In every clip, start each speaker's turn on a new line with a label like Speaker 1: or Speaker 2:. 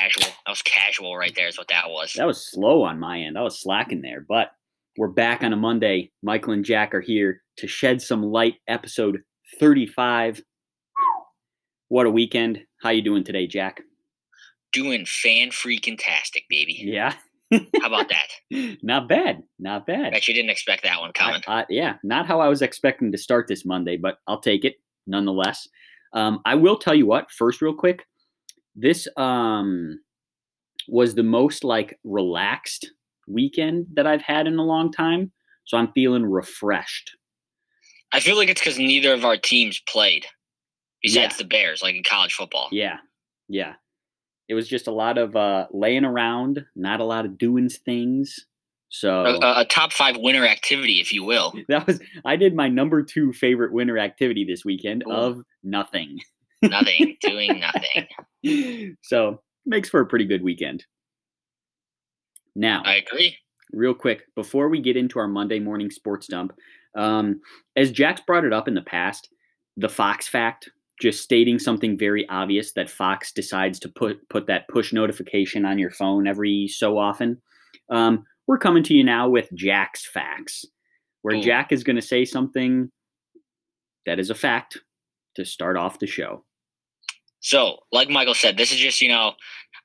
Speaker 1: casual. That was casual right there. Is what that was.
Speaker 2: That was slow on my end. I was slacking there, but we're back on a Monday. Michael and Jack are here to shed some light. Episode 35. What a weekend. How you doing today, Jack?
Speaker 1: Doing fan freaking tastic, baby.
Speaker 2: Yeah.
Speaker 1: How about that?
Speaker 2: not bad. Not bad.
Speaker 1: Bet you didn't expect that one coming.
Speaker 2: I, I, yeah, not how I was expecting to start this Monday, but I'll take it nonetheless. Um, I will tell you what, first, real quick, this um, was the most like relaxed weekend that I've had in a long time. So I'm feeling refreshed.
Speaker 1: I feel like it's because neither of our teams played besides yeah. the Bears, like in college football.
Speaker 2: Yeah. Yeah. It was just a lot of uh, laying around, not a lot of doing things. So
Speaker 1: a, a, top five winter activity, if you will.
Speaker 2: That was I did my number two favorite winter activity this weekend Ooh. of nothing.
Speaker 1: nothing, doing nothing.
Speaker 2: So makes for a pretty good weekend. Now
Speaker 1: I agree.
Speaker 2: Real quick, before we get into our Monday morning sports dump, um, as Jack's brought it up in the past, the Fox fact, just stating something very obvious that Fox decides to put put that push notification on your phone every so often. Um, we're coming to you now with Jack's facts, where Ooh. Jack is going to say something that is a fact to start off the show.
Speaker 1: So, like Michael said, this is just, you know,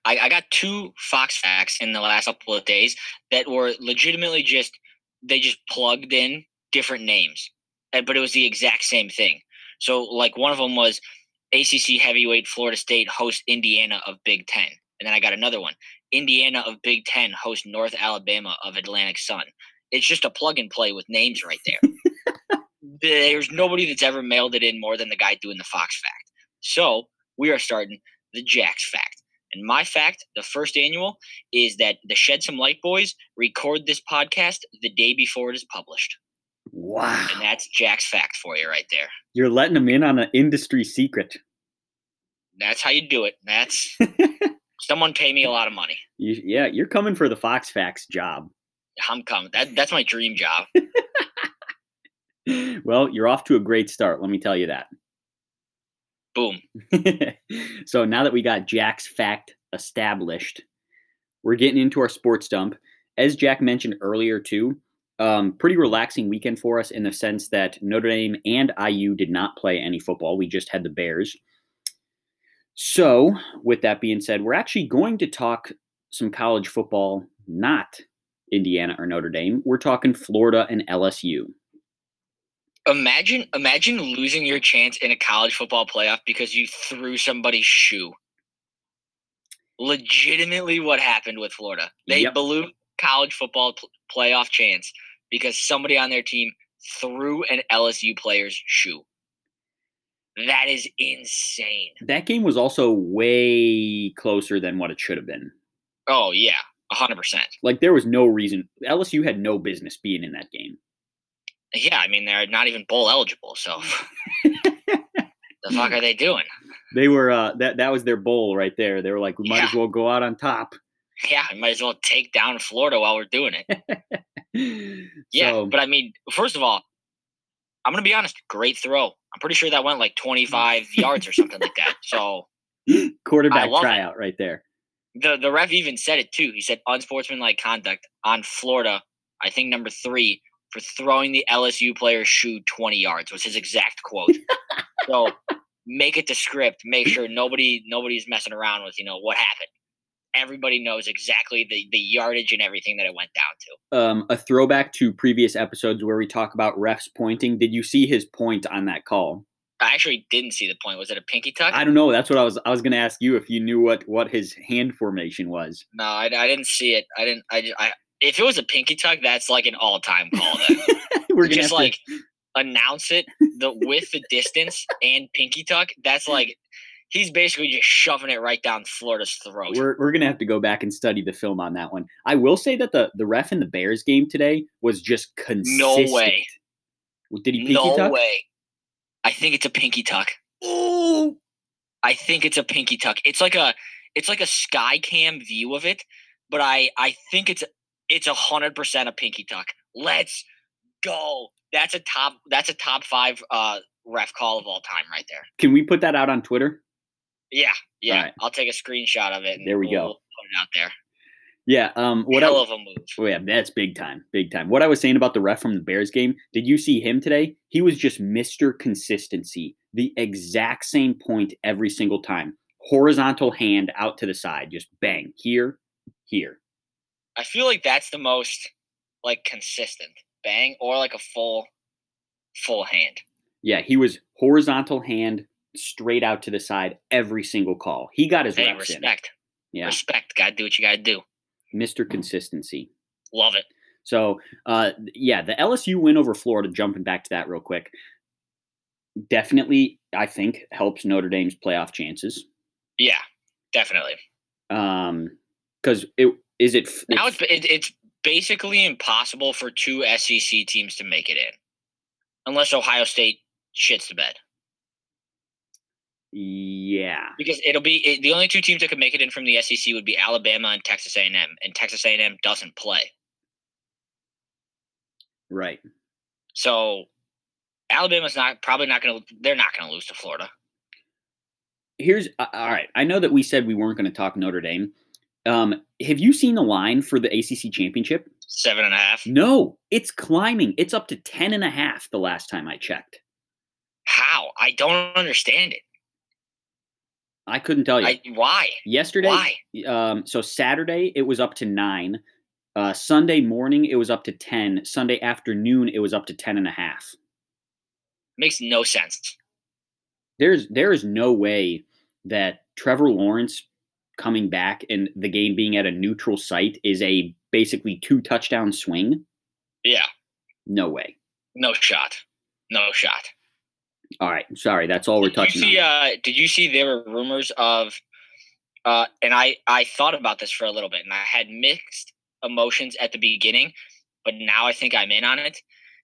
Speaker 1: I, I got two Fox facts in the last couple of days that were legitimately just, they just plugged in different names, but it was the exact same thing. So, like, one of them was ACC heavyweight Florida State hosts Indiana of Big Ten. And then I got another one Indiana of Big Ten hosts North Alabama of Atlantic Sun. It's just a plug and play with names right there. There's nobody that's ever mailed it in more than the guy doing the Fox fact. So, we are starting the Jack's fact. And my fact, the first annual, is that the Shed Some Lite Boys record this podcast the day before it is published.
Speaker 2: Wow.
Speaker 1: And that's Jack's fact for you right there.
Speaker 2: You're letting them in on an industry secret.
Speaker 1: That's how you do it. That's someone pay me a lot of money.
Speaker 2: You, yeah, you're coming for the Fox Facts job.
Speaker 1: I'm coming. That, that's my dream job.
Speaker 2: well, you're off to a great start. Let me tell you that.
Speaker 1: Boom.
Speaker 2: so now that we got Jack's fact established, we're getting into our sports dump. As Jack mentioned earlier, too, um, pretty relaxing weekend for us in the sense that Notre Dame and IU did not play any football. We just had the Bears. So, with that being said, we're actually going to talk some college football, not Indiana or Notre Dame. We're talking Florida and LSU.
Speaker 1: Imagine imagine losing your chance in a college football playoff because you threw somebody's shoe. Legitimately what happened with Florida. They yep. blew college football pl- playoff chance because somebody on their team threw an LSU player's shoe. That is insane.
Speaker 2: That game was also way closer than what it should have been.
Speaker 1: Oh yeah, hundred percent.
Speaker 2: Like there was no reason LSU had no business being in that game.
Speaker 1: Yeah, I mean they're not even bowl eligible, so the fuck are they doing?
Speaker 2: They were uh that that was their bowl right there. They were like, we might yeah. as well go out on top.
Speaker 1: Yeah, we might as well take down Florida while we're doing it. yeah, so, but I mean, first of all, I'm gonna be honest, great throw. I'm pretty sure that went like 25 yards or something like that. So
Speaker 2: quarterback tryout it. right there.
Speaker 1: The the ref even said it too. He said unsportsmanlike conduct on Florida. I think number three for throwing the LSU player's shoe 20 yards was his exact quote. so make it the script. Make sure nobody nobody's messing around with you know what happened. Everybody knows exactly the the yardage and everything that it went down
Speaker 2: to. Um, a throwback to previous episodes where we talk about refs pointing. Did you see his point on that call?
Speaker 1: I actually didn't see the point. Was it a pinky tuck?
Speaker 2: I don't know. That's what I was. I was going to ask you if you knew what what his hand formation was.
Speaker 1: No, I, I didn't see it. I didn't. I, I if it was a pinky tuck, that's like an all time call. We're just like to... announce it the with the distance and pinky tuck. That's like he's basically just shoving it right down Florida's throat.
Speaker 2: We're we're gonna have to go back and study the film on that one. I will say that the the ref in the Bears game today was just consistent.
Speaker 1: No way.
Speaker 2: Did he pinky
Speaker 1: no
Speaker 2: tuck?
Speaker 1: No way. I think it's a pinky tuck.
Speaker 2: Oh.
Speaker 1: I think it's a pinky tuck. It's like a it's like a sky cam view of it, but I I think it's it's a hundred percent a pinky tuck. Let's go. That's a top. That's a top five uh, ref call of all time, right there.
Speaker 2: Can we put that out on Twitter?
Speaker 1: Yeah, yeah.
Speaker 2: right.
Speaker 1: I'll take a screenshot of it. And
Speaker 2: There we
Speaker 1: we'll,
Speaker 2: go.
Speaker 1: we'll put it out there.
Speaker 2: Yeah. Um. What I,
Speaker 1: of a move.
Speaker 2: Oh yeah, that's big time, big time. What I was saying about the ref from the Bears game, did you see him today? He was just Mr. Consistency, the exact same point every single time. Horizontal hand out to the side, just bang, here, here.
Speaker 1: I feel like that's the most like consistent bang or like a full full hand.
Speaker 2: Yeah, he was horizontal hand straight out to the side every single call. He got his
Speaker 1: Hey,
Speaker 2: reps in.
Speaker 1: respect.
Speaker 2: Yeah,
Speaker 1: Respect. Gotta do what you gotta do.
Speaker 2: Mr. Consistency.
Speaker 1: Love it.
Speaker 2: So, uh, yeah, the LSU win over Florida, jumping back to that real quick, definitely, I think, helps Notre Dame's playoff chances.
Speaker 1: Yeah, definitely.
Speaker 2: Um, because it is it.
Speaker 1: Now it's it, it's basically impossible for two SEC teams to make it in, unless Ohio State shits the bed.
Speaker 2: yeah,
Speaker 1: Because it'll be it, the only two teams that could make it in from the SEC would be Alabama and Texas A&M, and Texas A&M doesn't play.
Speaker 2: right.
Speaker 1: So Alabama's not probably not going to. They're not going to lose to Florida.
Speaker 2: Here's uh, all right. I know that we said we weren't going to talk Notre Dame. Um, have you seen the line for the ACC championship?
Speaker 1: Seven and a half.
Speaker 2: No, it's climbing. It's up to 10 and a half the last time I checked.
Speaker 1: How? I don't understand it.
Speaker 2: I couldn't tell you.
Speaker 1: I, why?
Speaker 2: Yesterday,
Speaker 1: Why?
Speaker 2: um, so Saturday it was up to nine. Uh, Sunday morning it was up to 10. Sunday afternoon it was up to 10 and a half.
Speaker 1: Makes no sense.
Speaker 2: There's there is no way that Trevor Lawrence coming back and the game being at a neutral site is a basically two touchdown swing.
Speaker 1: Yeah,
Speaker 2: No way.
Speaker 1: no shot. No shot.
Speaker 2: All right, sorry, that's all we're
Speaker 1: Did you
Speaker 2: touching
Speaker 1: see?
Speaker 2: on.
Speaker 1: Uh, did you see there were rumors of? Uh, and I I thought about this for a little bit, and I had mixed emotions at the beginning, but now I think I'm in on it.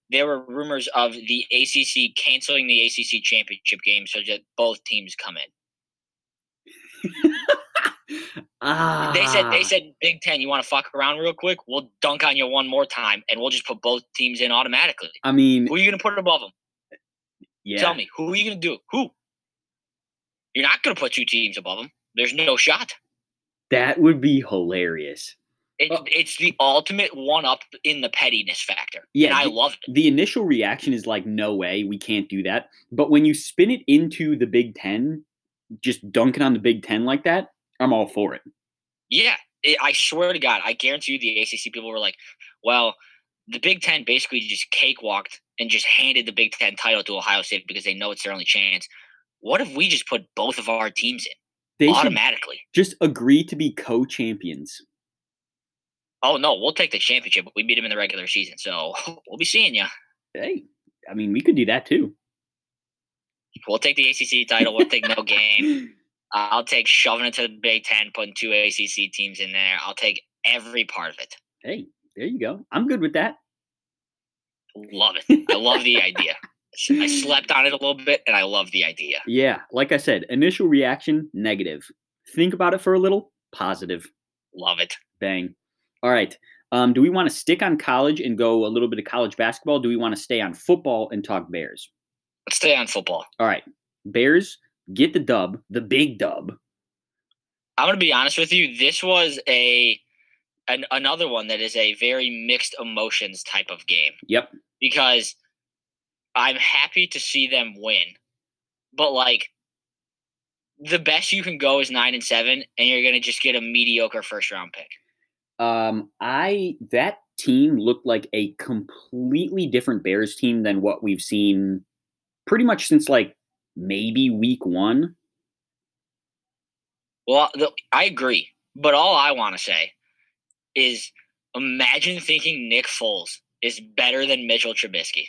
Speaker 1: There were rumors of the ACC canceling the ACC championship game so that both teams come in.
Speaker 2: ah,
Speaker 1: They said they said Big Ten, you want to fuck around real quick? We'll dunk on you one more time, and we'll just put both teams in automatically.
Speaker 2: I mean,
Speaker 1: Who are you gonna put above them?
Speaker 2: yeah,
Speaker 1: Tell me, who are you gonna do? Who? You're not gonna put two teams above them. There's no shot.
Speaker 2: that would be hilarious.
Speaker 1: It's
Speaker 2: Oh.
Speaker 1: it's the ultimate one up in the pettiness factor.
Speaker 2: Yeah,
Speaker 1: and I
Speaker 2: the-
Speaker 1: love it.
Speaker 2: the initial reaction is like, no way, we can't do that. But when you spin it into the Big Ten, just dunking on the Big Ten like that, I'm all for it.
Speaker 1: Yeah, it, I swear to God, I guarantee you, the ACC people were like, "Well, the Big Ten basically just cakewalked and just handed the Big Ten title to Ohio State because they know it's their only chance." What if we just put both of our teams in
Speaker 2: They
Speaker 1: automatically?
Speaker 2: just agree to be co-champions.
Speaker 1: Oh no, we'll take the championship. We beat them in the regular season, so we'll be seeing you.
Speaker 2: Hey, I mean, we could do that too.
Speaker 1: We'll take the ACC title. We'll take no game. I'll take shoving it to the Big Ten, putting two ACC teams in there. I'll take every part of it.
Speaker 2: Hey, there you go. I'm good with that.
Speaker 1: Love it. I love the idea. I slept on it a little bit, and I love the idea.
Speaker 2: Yeah, like I said, initial reaction negative. Think about it for a little, positive.
Speaker 1: Love it.
Speaker 2: Bang. All right. Um, do we want to stick on college and go a little bit of college basketball? Do we want to stay on football and talk Bears?
Speaker 1: Let's stay on football.
Speaker 2: All right. Bears get the dub, the big dub.
Speaker 1: I'm going to be honest with you. This was a an, another one that is a very mixed emotions type of game
Speaker 2: Yep.
Speaker 1: because I'm happy to see them win, but like the best you can go is nine and seven, and you're going to just get a mediocre first round pick.
Speaker 2: Um, I that team looked like a completely different Bears team than what we've seen pretty much since like maybe week one.
Speaker 1: Well, the, I agree, but all I want to say is imagine thinking Nick Foles is better than Mitchell Trubisky.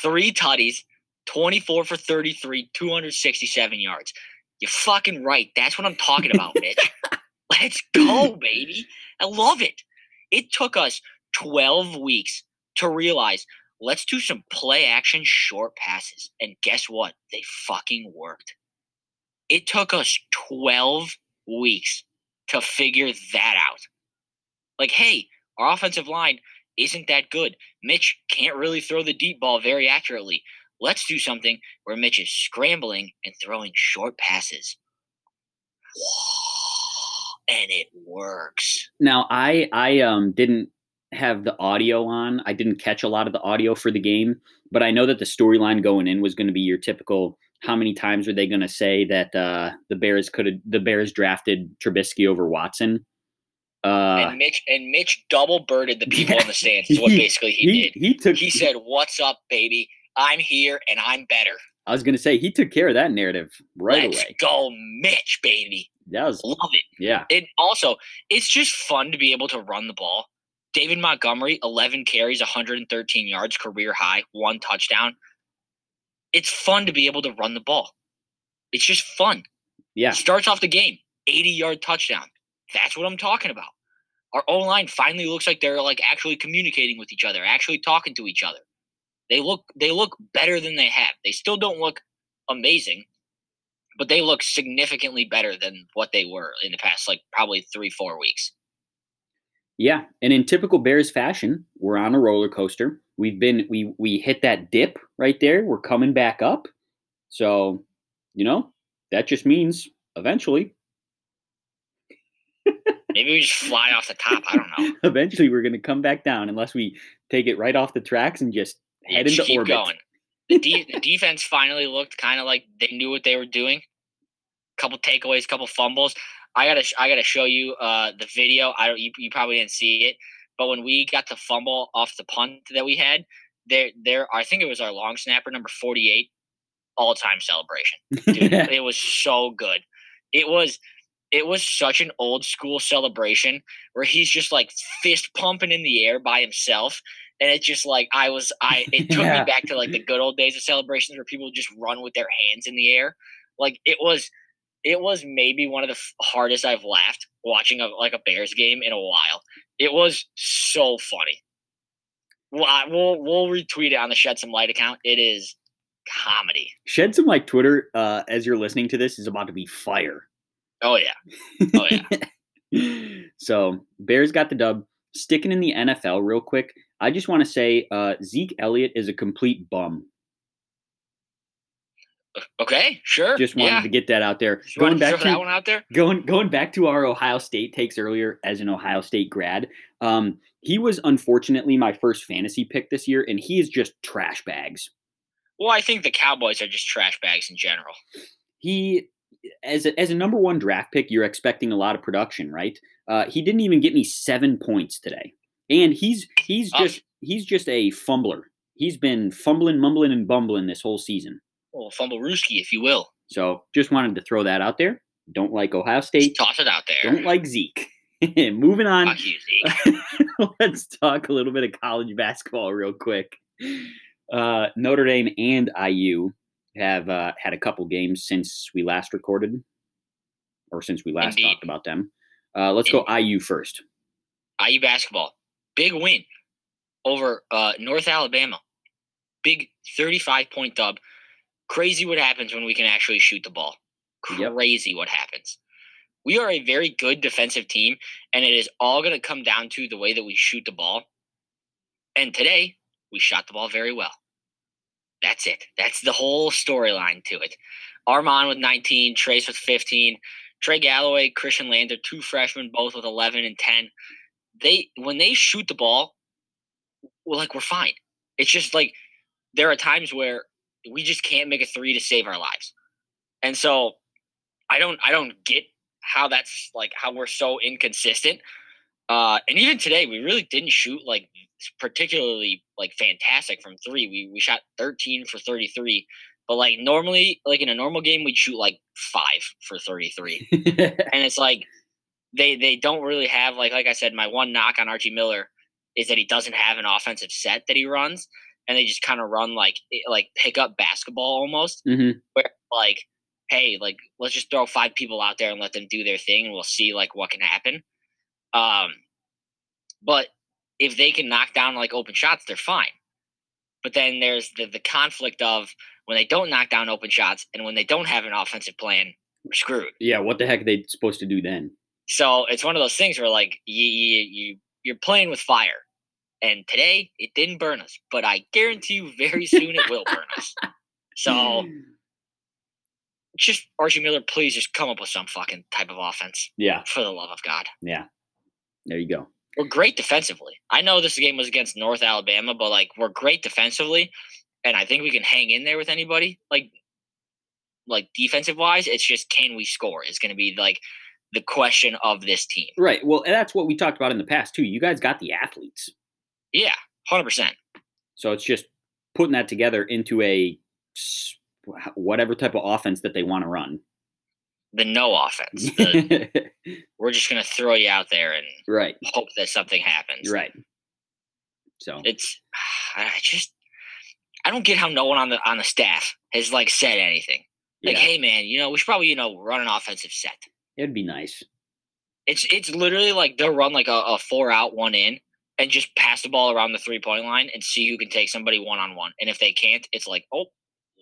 Speaker 1: Three tutties, 24 for 33, 267 yards. You're fucking right. That's what I'm talking about, Mitch. Let's go, baby. I love it. It took us 12 weeks to realize let's do some play action short passes. And guess what? They fucking worked. It took us 12 weeks to figure that out. Like, hey, our offensive line isn't that good. Mitch can't really throw the deep ball very accurately. Let's do something where Mitch is scrambling and throwing short passes. and it works.
Speaker 2: Now I I um didn't have the audio on. I didn't catch a lot of the audio for the game, but I know that the storyline going in was going to be your typical. How many times are they going to say that uh, the Bears could have the Bears drafted Trubisky over Watson?
Speaker 1: Uh, and Mitch and Mitch double birded the people in the stands. Is what basically he, he, did. He took. He said, "What's up, baby? I'm here and I'm better."
Speaker 2: I was going to say he took care of that narrative right
Speaker 1: Let's
Speaker 2: away.
Speaker 1: Go, Mitch, baby.
Speaker 2: That was
Speaker 1: love it.
Speaker 2: Yeah.
Speaker 1: It also it's just fun to be able to run the ball. David Montgomery, 11 carries, 113 yards, career high, one touchdown. It's fun to be able to run the ball. It's just fun.
Speaker 2: Yeah.
Speaker 1: Starts off the game, 80 yard touchdown. That's what I'm talking about. Our O line finally looks like they're like actually communicating with each other, actually talking to each other. They look they look better than they have. They still don't look amazing, but they look significantly better than what they were in the past like probably 3 4 weeks.
Speaker 2: Yeah, and in typical Bears fashion, we're on a roller coaster. We've been we we hit that dip right there. We're coming back up. So, you know, that just means eventually
Speaker 1: Maybe we just fly off the top. I don't know.
Speaker 2: Eventually, we're going to come back down unless we take it right off the tracks and just head just into keep orbit. Going.
Speaker 1: The, de- the defense finally looked kind of like they knew what they were doing. Couple takeaways, couple fumbles. I gotta, I gotta show you uh, the video. I don't, you, you probably didn't see it, but when we got the fumble off the punt that we had, there, there, I think it was our long snapper number forty-eight, all-time celebration. Dude, it was so good. It was it was such an old school celebration where he's just like fist pumping in the air by himself and it's just like i was i it took yeah. me back to like the good old days of celebrations where people just run with their hands in the air like it was it was maybe one of the hardest i've laughed watching a like a bears game in a while it was so funny we'll, we'll, we'll retweet it on the shed some lite account it is comedy
Speaker 2: shed some lite twitter uh, as you're listening to this is about to be fire
Speaker 1: Oh yeah. Oh
Speaker 2: yeah. so Bears got the dub. Sticking in the NFL real quick, I just want to say uh, Zeke Elliott is a complete bum.
Speaker 1: Okay, sure.
Speaker 2: Just wanted
Speaker 1: yeah.
Speaker 2: to get that out there.
Speaker 1: Going back to that one out there.
Speaker 2: Going going back to our Ohio State takes earlier as an Ohio State grad. Um, he was unfortunately my first fantasy pick this year, and he is just trash bags.
Speaker 1: Well, I think the Cowboys are just trash bags in general.
Speaker 2: He as a, as a number one draft pick, you're expecting a lot of production, right? Uh, he didn't even get me seven points today, and he's he's just he's just a fumbler. He's been fumbling, mumbling, and bumbling this whole season.
Speaker 1: Well, fumble Rooski, if you will.
Speaker 2: So just wanted to throw that out there. Don't like Ohio State.
Speaker 1: Just toss it out there.
Speaker 2: Don't like Zeke. Moving on.
Speaker 1: You, Zeke.
Speaker 2: Let's talk a little bit of college basketball real quick. Uh, Notre Dame and IU have uh, had a couple games since we last recorded, or since we last Indeed. talked about them. Uh, let's Indeed. go IU first.
Speaker 1: IU basketball, big win over uh, North Alabama. Big 35 point dub. Crazy what happens when we can actually shoot the ball. Crazy yep. what happens. We are a very good defensive team, and it is all going to come down to the way that we shoot the ball. And today, we shot the ball very well. That's it. That's the whole storyline to it. Armaan with 19, Trayce with 15, Trey Galloway, Khristian Lander, two freshmen, both with 11 and 10. They when they shoot the ball, well, like we're fine. It's just like there are times where we just can't make a three to save our lives, and so I don't I don't get how that's like how we're so inconsistent. Uh, and even today, we really didn't shoot like particularly like fantastic from three. We we shot 13 for 33, but like normally, like in a normal game, we'd shoot like five for 33, and it's like they they don't really have like like I said, my one knock on Archie Miller is that he doesn't have an offensive set that he runs, and they just kind of run like like pick up basketball almost,
Speaker 2: mm-hmm.
Speaker 1: where like hey like let's just throw five people out there and let them do their thing, and we'll see like what can happen. Um, but if they can knock down like open shots, they're fine. But then there's the, the conflict of when they don't knock down open shots and when they don't have an offensive plan, we're screwed.
Speaker 2: Yeah, what the heck are they supposed to do then?
Speaker 1: So it's one of those things where like you, you, you you're playing with fire. And today it didn't burn us, but I guarantee you very soon it will burn us. So hmm. just Archie Miller, please just come up with some fucking type of offense
Speaker 2: Yeah.
Speaker 1: for the love of God.
Speaker 2: Yeah. There you go.
Speaker 1: We're great defensively. I know this game was against North Alabama, but like we're great defensively, and I think we can hang in there with anybody. Like, like defensive wise, it's just can we score? Is going to be like the question of this team.
Speaker 2: Right. Well, and that's what we talked about in the past too. You guys got the athletes.
Speaker 1: Yeah, hundred percent.
Speaker 2: So it's just putting that together into a whatever type of offense that they want to run.
Speaker 1: The no offense. The, we're just going to throw you out there and
Speaker 2: right.
Speaker 1: hope that something happens.
Speaker 2: Right. So
Speaker 1: It's I just I don't get how no one on the on the staff has like said anything. Like,
Speaker 2: yeah,
Speaker 1: hey man, you know, we should probably, you know, run an offensive set.
Speaker 2: it'd be nice.
Speaker 1: It's it's literally like they'll run like a, a four out, one in, and just pass the ball around the three point line and see who can take somebody one on one. And if they can't, it's like, oh,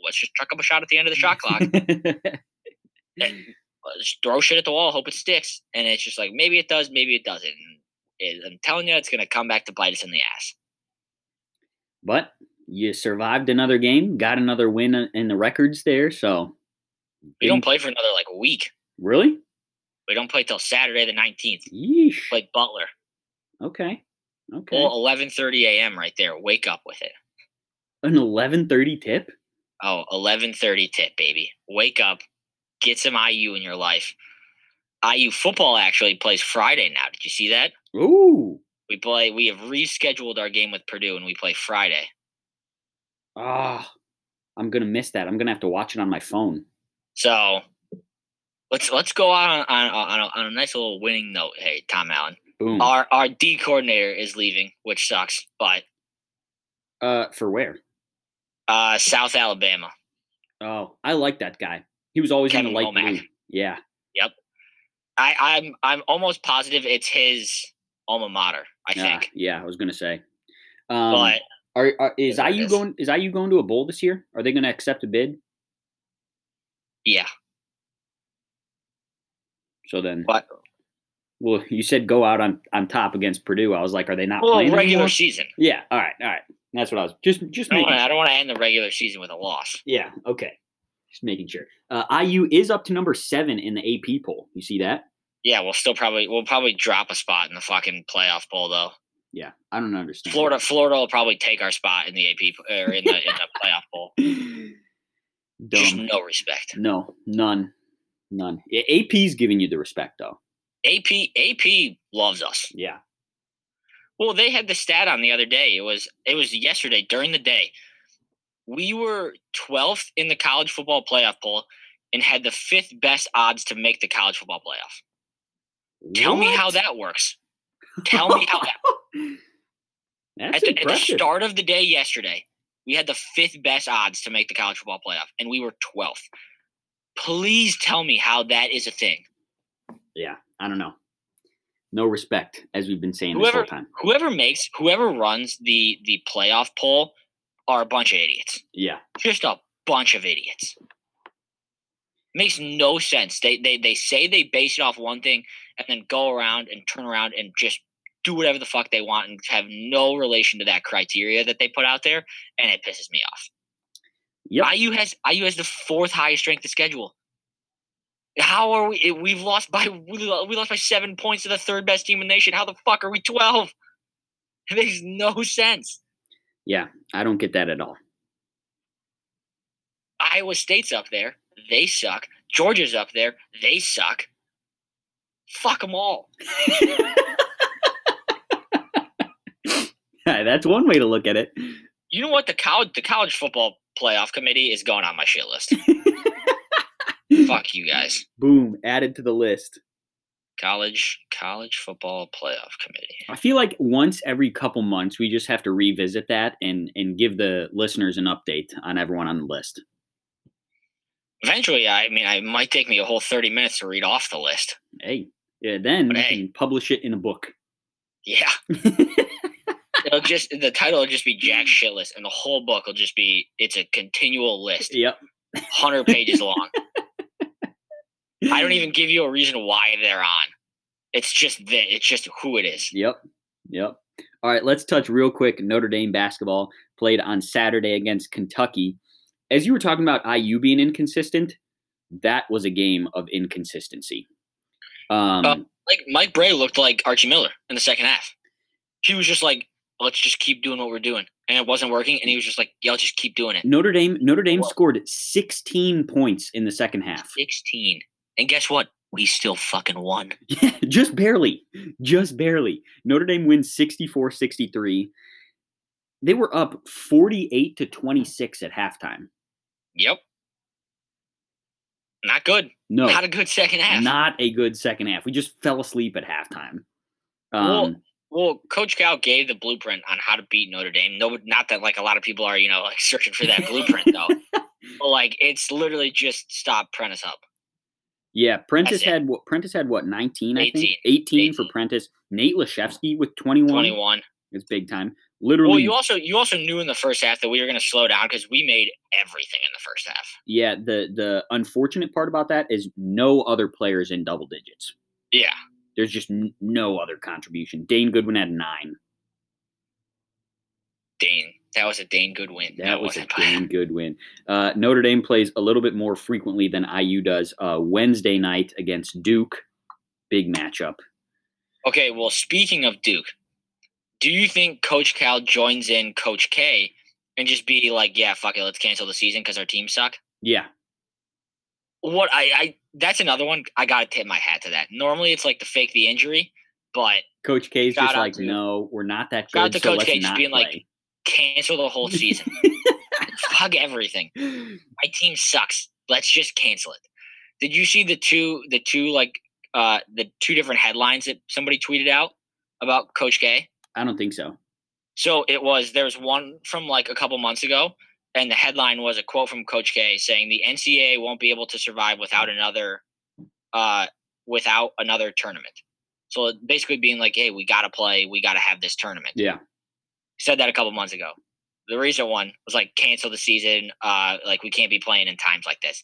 Speaker 1: let's just chuck up a shot at the end of the shot clock. and uh, just throw shit at the wall, hope it sticks. And it's just like maybe it does, maybe it doesn't. And I'm telling you, it's gonna come back to bite us in the ass.
Speaker 2: but you survived another game, got another win in the records there. So
Speaker 1: We don't play for another like week.
Speaker 2: really.
Speaker 1: We don't play till Saturday the nineteenth.
Speaker 2: Yeesh.
Speaker 1: Play Butler.
Speaker 2: Okay. Okay.
Speaker 1: Well, eleven thirty a.m. right there. Wake up with it.
Speaker 2: An eleven thirty tip.
Speaker 1: Oh, 11:30 tip, baby. Wake up. Get some IU in your life. IU football actually plays Friday now. Did you see that?
Speaker 2: Ooh.
Speaker 1: We play. We have rescheduled our game with Purdue, and we play Friday.
Speaker 2: Ah. I'm gonna miss that. I'm gonna have to watch it on my phone.
Speaker 1: So let's let's go out on on, on, a, on a nice little winning note. Hey, Tom Allen,
Speaker 2: Boom.
Speaker 1: our our D coordinator is leaving, which sucks. But
Speaker 2: Uh, for where?
Speaker 1: uh, South Alabama.
Speaker 2: Oh, I like that guy. He was always in
Speaker 1: Kevin
Speaker 2: the light
Speaker 1: Wommack.
Speaker 2: blue. Yeah. Yep.
Speaker 1: I, I'm I'm almost positive it's his alma mater. I
Speaker 2: Yeah.
Speaker 1: think,
Speaker 2: Yeah. I was gonna say. Um,
Speaker 1: but
Speaker 2: are, are is IU
Speaker 1: is.
Speaker 2: going? Is IU going to a bowl this year? Are they going to accept a bid?
Speaker 1: yeah.
Speaker 2: So then,
Speaker 1: But
Speaker 2: well, you said go out on on top against Purdue. I was like, are they not
Speaker 1: well,
Speaker 2: playing
Speaker 1: regular
Speaker 2: anymore?
Speaker 1: season.
Speaker 2: Yeah. All right. All right. That's what I was just just
Speaker 1: I don't wanna- I
Speaker 2: Sure.
Speaker 1: don't want to end the regular season with a loss.
Speaker 2: Yeah. Okay. Just making sure. Uh, IU is up to number seven in the AP poll. You see that?
Speaker 1: Yeah, we'll still probably we'll probably drop a spot in the fucking playoff poll though.
Speaker 2: Yeah. I don't understand.
Speaker 1: Florida Florida will probably take our spot in the AP or in the in the playoff poll. Just no respect.
Speaker 2: No. None. None. AP's giving you the respect though.
Speaker 1: AP AP loves us.
Speaker 2: Yeah.
Speaker 1: Well, they had the stat on the other day. It was it was yesterday during the day. We were 12th in the college football playoff poll and had the fifth best odds to make the college football playoff. Tell me how that works. Tell me how that
Speaker 2: That's
Speaker 1: at the, at the start of the day yesterday, we had the fifth best odds to make the college football playoff, and we were 12th. Please tell me how that is a thing.
Speaker 2: yeah. I don't know. No respect, as we've been saying
Speaker 1: Whoever-
Speaker 2: this whole time.
Speaker 1: Whoever makes, whoever runs the the playoff poll are a bunch of idiots.
Speaker 2: Yeah.
Speaker 1: Just a bunch of idiots. Makes no sense. They they they say they base it off one thing and then go around and turn around and just do whatever the fuck they want and have no relation to that criteria that they put out there, and it pisses me off.
Speaker 2: Yep.
Speaker 1: IU has IU has the fourth highest strength of schedule. How are we? We've lost by we lost by seven points to the third best team in the nation. How the fuck are we twelve? It makes no sense.
Speaker 2: Yeah. I don't get that at all.
Speaker 1: Iowa State's up there. They suck. Georgia's up there. They suck. Fuck them all.
Speaker 2: That's one way to look at it.
Speaker 1: You know what? The college the college football playoff committee is going on my shit list. Fuck you guys.
Speaker 2: Boom. Added to the list.
Speaker 1: College college football playoff committee.
Speaker 2: I feel like once every couple months we just have to revisit that and and give the listeners an update on everyone on the list.
Speaker 1: Eventually, I mean, it might take me a whole thirty minutes to read off the list.
Speaker 2: Hey, yeah, then
Speaker 1: But
Speaker 2: we
Speaker 1: hey.
Speaker 2: can publish it in a book.
Speaker 1: Yeah. It'll just the title will just be Jack Shitless, and the whole book will just be it's a continual list,
Speaker 2: Yep.
Speaker 1: hundred pages long. I don't even give you a reason why they're on. It's just that it's just who it is.
Speaker 2: Yep. Yep. All right, let's touch real quick. Notre Dame basketball played on Saturday against Kentucky. As you were talking about IU being inconsistent, that was a game of inconsistency. Um,
Speaker 1: Uh, Like Mike Brey looked like Archie Miller in the second half. He was just like, let's just keep doing what we're doing. And it wasn't working. And he was just like, "Y'all just keep doing it.
Speaker 2: Notre Dame Notre Dame
Speaker 1: Well-
Speaker 2: scored 16 points in the second half.
Speaker 1: 16. And guess what? We still fucking won.
Speaker 2: Yeah, just barely. Just barely. Notre Dame wins 64-63. They were up 48 to 26 at halftime.
Speaker 1: Yep. Not good.
Speaker 2: No.
Speaker 1: Not a good second half.
Speaker 2: Not a good second half. We just fell asleep at halftime.
Speaker 1: Well,
Speaker 2: Um,
Speaker 1: Well, Coach Cal gave the blueprint on how to beat Notre Dame. No, not that like a lot of people are, you know, like searching for that blueprint though. But like it's literally just stop Prentiss up.
Speaker 2: Yeah,
Speaker 1: Prentiss
Speaker 2: had what? Prentiss had what? 19, I think.
Speaker 1: 18.
Speaker 2: 18, for
Speaker 1: 18.
Speaker 2: Prentiss. Nate Laszewski with 21.
Speaker 1: Twenty one.
Speaker 2: It's big time. Literally,
Speaker 1: Well, you also you also knew in the first half that we were going to slow down because we made everything in the first half.
Speaker 2: yeah. The the unfortunate part about that is no other players in double digits.
Speaker 1: Yeah,
Speaker 2: There's just n- no other contribution. Dane Goodwin had nine.
Speaker 1: Dane. That was a Dane good win.
Speaker 2: That was a Dane Goodwin. Uh, Notre Dame plays a little bit more frequently than IU does. Uh, Wednesday night against Duke, big matchup.
Speaker 1: Okay, well, speaking of Duke, do you think Coach Cal joins in Coach K and just be like, "Yeah, fuck it, let's cancel the season because our team suck"?
Speaker 2: Yeah,
Speaker 1: What I, I that's another one. I gotta tip my hat to that. Normally, it's like to fake the injury, but
Speaker 2: Coach K's just like,
Speaker 1: to-
Speaker 2: no, we're not that
Speaker 1: shout out
Speaker 2: good.
Speaker 1: to
Speaker 2: so
Speaker 1: Coach K just being like,
Speaker 2: play.
Speaker 1: Cancel the whole season. fuck everything. My team sucks. Let's just cancel it. Did you see the two the two like uh the two different headlines that somebody tweeted out about Coach K?
Speaker 2: I don't think so.
Speaker 1: So it was there was one from like a couple months ago, and the headline was a quote from Coach K saying the NCAA won't be able to survive without another uh without another tournament. So basically being like, hey, we gotta play, we gotta have this tournament.
Speaker 2: Yeah,
Speaker 1: Said that a couple months ago. The recent one was like cancel the season, uh like we can't be playing in times like this.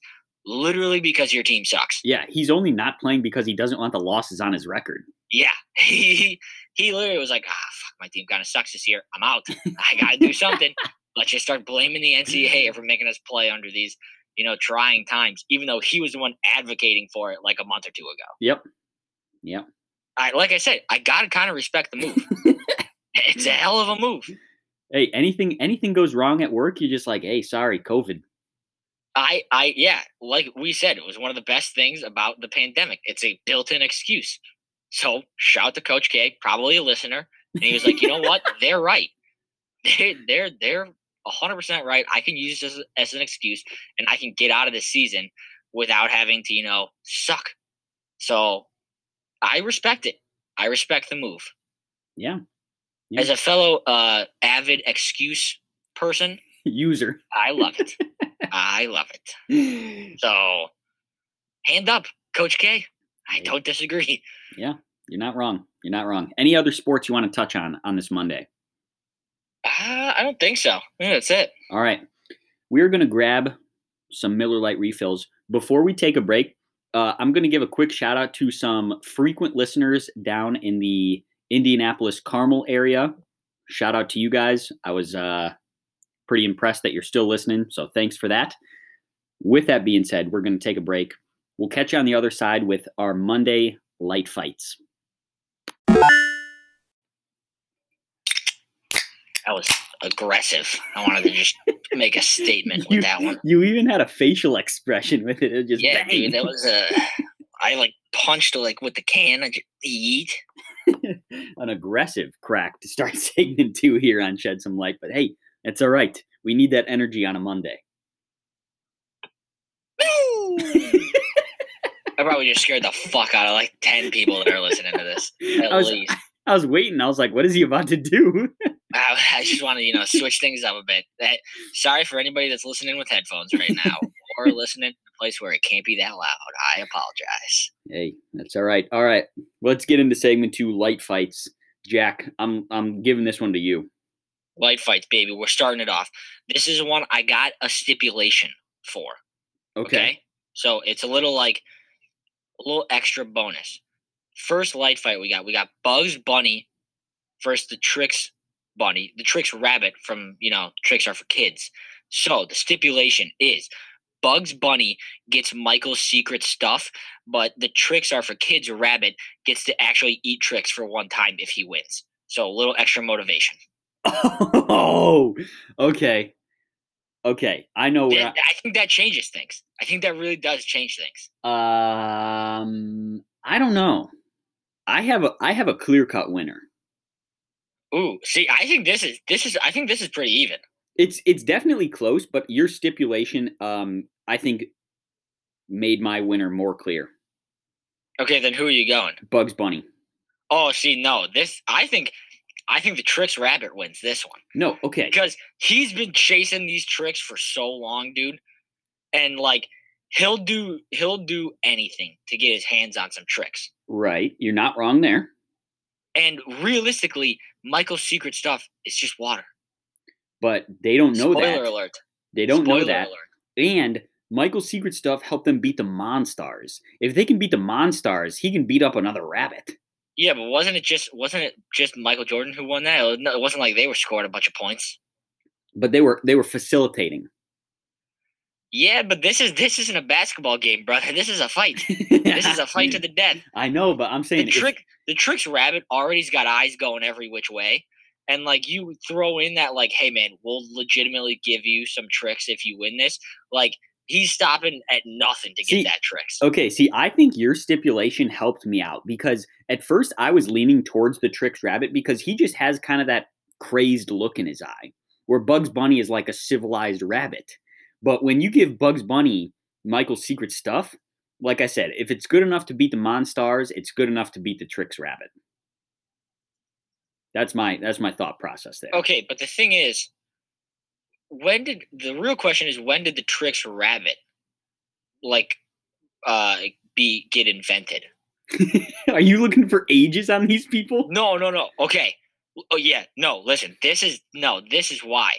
Speaker 1: Literally because your team sucks.
Speaker 2: yeah. He's only not playing because he doesn't want the losses on his record.
Speaker 1: Yeah. He he literally was like, ah, fuck, my team kind of sucks this year. I'm out. I gotta do something. Let's just start blaming the NCAA for making us play under these, you know, trying times, even though he was the one advocating for it like a month or two ago.
Speaker 2: Yep, yep.
Speaker 1: I like I said, I gotta kind of respect the move. it's a hell of a move.
Speaker 2: Hey, anything anything goes wrong at work, you're just like, hey, sorry, COVID.
Speaker 1: I I yeah, like we said, it was one of the best things about the pandemic. It's a built-in excuse. So shout to Coach K, probably a listener, and he was like, you know what? They're right. They're they're they're hundred percent right. I can use this as, as an excuse, and I can get out of this season without having to you know suck. So I respect it. I respect the move.
Speaker 2: Yeah, Yeah.
Speaker 1: As a fellow uh, avid excuse person,
Speaker 2: user.
Speaker 1: I love it. I love it. So, hand up, Coach K. I don't disagree.
Speaker 2: Yeah, you're not wrong. You're not wrong. Any other sports you want to touch on on this Monday?
Speaker 1: Uh, I don't think so. Think that's it.
Speaker 2: All right. We're going to grab some Miller Lite refills. Before we take a break, uh, I'm going to give a quick shout out to some frequent listeners down in the Indianapolis Carmel area. Shout out to you guys. I was uh, pretty impressed that you're still listening. So thanks for that. With that being said, we're going to take a break. We'll catch you on the other side with our Monday lite fights.
Speaker 1: That was aggressive. I wanted to just make a statement
Speaker 2: You-
Speaker 1: with that one.
Speaker 2: You even had a facial expression with it. It just
Speaker 1: Yeah,
Speaker 2: bang.
Speaker 1: dude, that was a. I like punched like with the can. I just yeet.
Speaker 2: an aggressive crack to start segment two here on Shed Some Lite. But hey, that's all right. We need that energy on a Monday.
Speaker 1: I probably just scared the fuck out of like ten people that are listening to this. At
Speaker 2: I was,
Speaker 1: least.
Speaker 2: I was waiting. I was like, what is he about to do?
Speaker 1: I, I just want to, you know, switch things up a bit. That, sorry for anybody that's listening with headphones right now or listening to a place where it can't be that loud. I apologize.
Speaker 2: hey, that's all right. All right. Let's get into segment two, lite fights. Jack, I'm I'm giving this one to you.
Speaker 1: Lite fights, baby. We're starting it off. This is one I got a stipulation for. Okay. So it's a little like a little extra bonus. First lite fight we got. We got Bugs Bunny versus the Trix Bunny. The Trix Rabbit from, you know, Trix are for kids. So the stipulation is Bugs Bunny gets Michael's secret stuff, but the Trix are for kids. Rabbit gets to actually eat Trix for one time if he wins. So a little extra motivation.
Speaker 2: Oh, okay. Okay. I know where
Speaker 1: That- I think that changes things. I think that really does change things.
Speaker 2: Um I don't know. I have a I have a clear-cut winner.
Speaker 1: Ooh, see, I think this is this is I think this is pretty even.
Speaker 2: It's it's definitely close, but your stipulation um I think made my winner more clear.
Speaker 1: Okay, then who are you going?
Speaker 2: Bugs Bunny.
Speaker 1: Oh, see, no, this I think I think the Trix rabbit wins this one.
Speaker 2: No, okay.
Speaker 1: because he's been chasing these Trix for so long, dude. And like he'll do he'll do anything to get his hands on some Trix.
Speaker 2: Right. You're not wrong there.
Speaker 1: And realistically, Michael's secret stuff is just water.
Speaker 2: But they don't know
Speaker 1: Spoiler
Speaker 2: that.
Speaker 1: alert.
Speaker 2: They don't
Speaker 1: Spoiler
Speaker 2: know that.
Speaker 1: alert.
Speaker 2: And Michael's secret stuff helped them beat the Monstars. If they can beat the Monstars, he can beat up another rabbit.
Speaker 1: Yeah, but wasn't it just wasn't it just Michael Jordan who won that? It was- it wasn't like they were scoring a bunch of points.
Speaker 2: But they were they were facilitating.
Speaker 1: Yeah, but this is this isn't a basketball game, brother. This is a fight. This is a fight to the death.
Speaker 2: I know, but I'm
Speaker 1: the
Speaker 2: saying if-
Speaker 1: trick the Trix rabbit already's got eyes going every which way and like you throw in that like hey man we'll legitimately give you some Trix if you win this like he's stopping at nothing to get
Speaker 2: See,
Speaker 1: that Trix
Speaker 2: Okay, see, I think your stipulation helped me out because at first I was leaning towards the Trix Rabbit because he just has kind of that crazed look in his eye, where Bugs Bunny is like a civilized rabbit. But when you give Bugs Bunny Michael's secret stuff, like I said, if it's good enough to beat the Monstars, it's good enough to beat the Trix Rabbit. That's my that's my thought process there.
Speaker 1: okay but the thing is when did the real question is when did the Trix rabbit like uh be get invented
Speaker 2: Are you looking for ages on these people?
Speaker 1: No, no, no. Okay. Oh yeah, no, listen. This is no, this is why.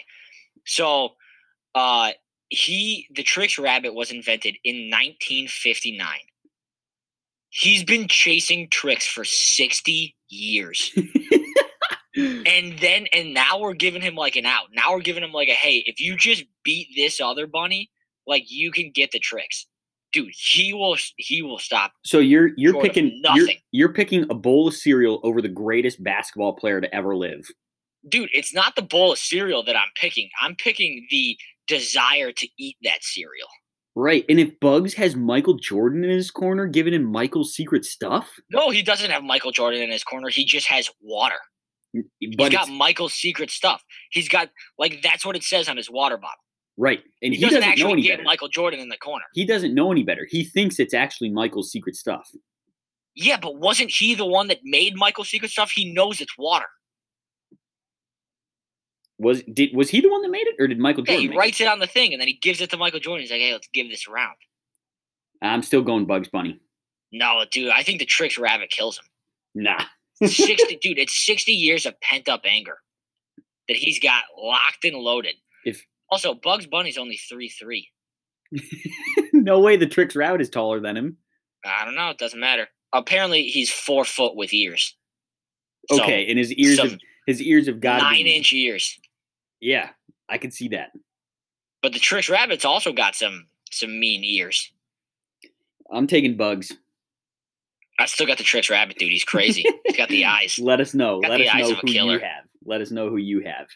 Speaker 1: So uh he the Trix rabbit was invented in 1959. He's been chasing Trix for 60 years. and then and now we're giving him like an out. Now we're giving him like a hey, if you just beat this other bunny, like you can get the Trix. Dude, he will he will stop.
Speaker 2: So you're you're picking you're,
Speaker 1: nothing.
Speaker 2: you're picking a bowl of cereal over the greatest basketball player to ever live.
Speaker 1: dude, it's not the bowl of cereal that I'm picking. I'm picking the desire to eat that cereal.
Speaker 2: Right. And if Bugs has Michael Jordan in his corner, giving him Michael's secret stuff,
Speaker 1: No, he doesn't have Michael Jordan in his corner. He just has water. He's
Speaker 2: but
Speaker 1: got Michael's secret stuff. He's got like that's what it says on his water bottle.
Speaker 2: right. And
Speaker 1: He,
Speaker 2: he,
Speaker 1: doesn't,
Speaker 2: doesn't, know
Speaker 1: actually
Speaker 2: any
Speaker 1: get
Speaker 2: better.
Speaker 1: Michael Jordan in the corner.
Speaker 2: he doesn't know any better. He thinks it's actually Michael's secret stuff.
Speaker 1: Yeah, but wasn't he the one that made Michael's secret stuff? He knows it's water.
Speaker 2: Was did was he the one that made it, or did Michael
Speaker 1: Yeah,
Speaker 2: Jordan?
Speaker 1: he writes it on the thing and then he gives it to Michael Jordan. He's like, hey, let's give this around.
Speaker 2: I'm still going Bugs Bunny.
Speaker 1: No, dude, I think the Trix rabbit kills him.
Speaker 2: Nah.
Speaker 1: 60 dude it's 60 years of pent up anger that he's got locked and loaded
Speaker 2: If-
Speaker 1: also bugs bunny's only 3-3
Speaker 2: no way the Trix Rabbit is taller than him.
Speaker 1: i don't know it doesn't matter apparently he's four foot with ears So,
Speaker 2: Okay, and his ears have his ears have got
Speaker 1: nine inch ears
Speaker 2: Yeah, I can see that.
Speaker 1: but the Trix rabbit's also got some some mean ears
Speaker 2: I'm taking Bugs.
Speaker 1: I still got the Trix rabbit dude. He's crazy. He's got the eyes.
Speaker 2: Let us know.
Speaker 1: Got
Speaker 2: Let us know who you have. Let us know who you have.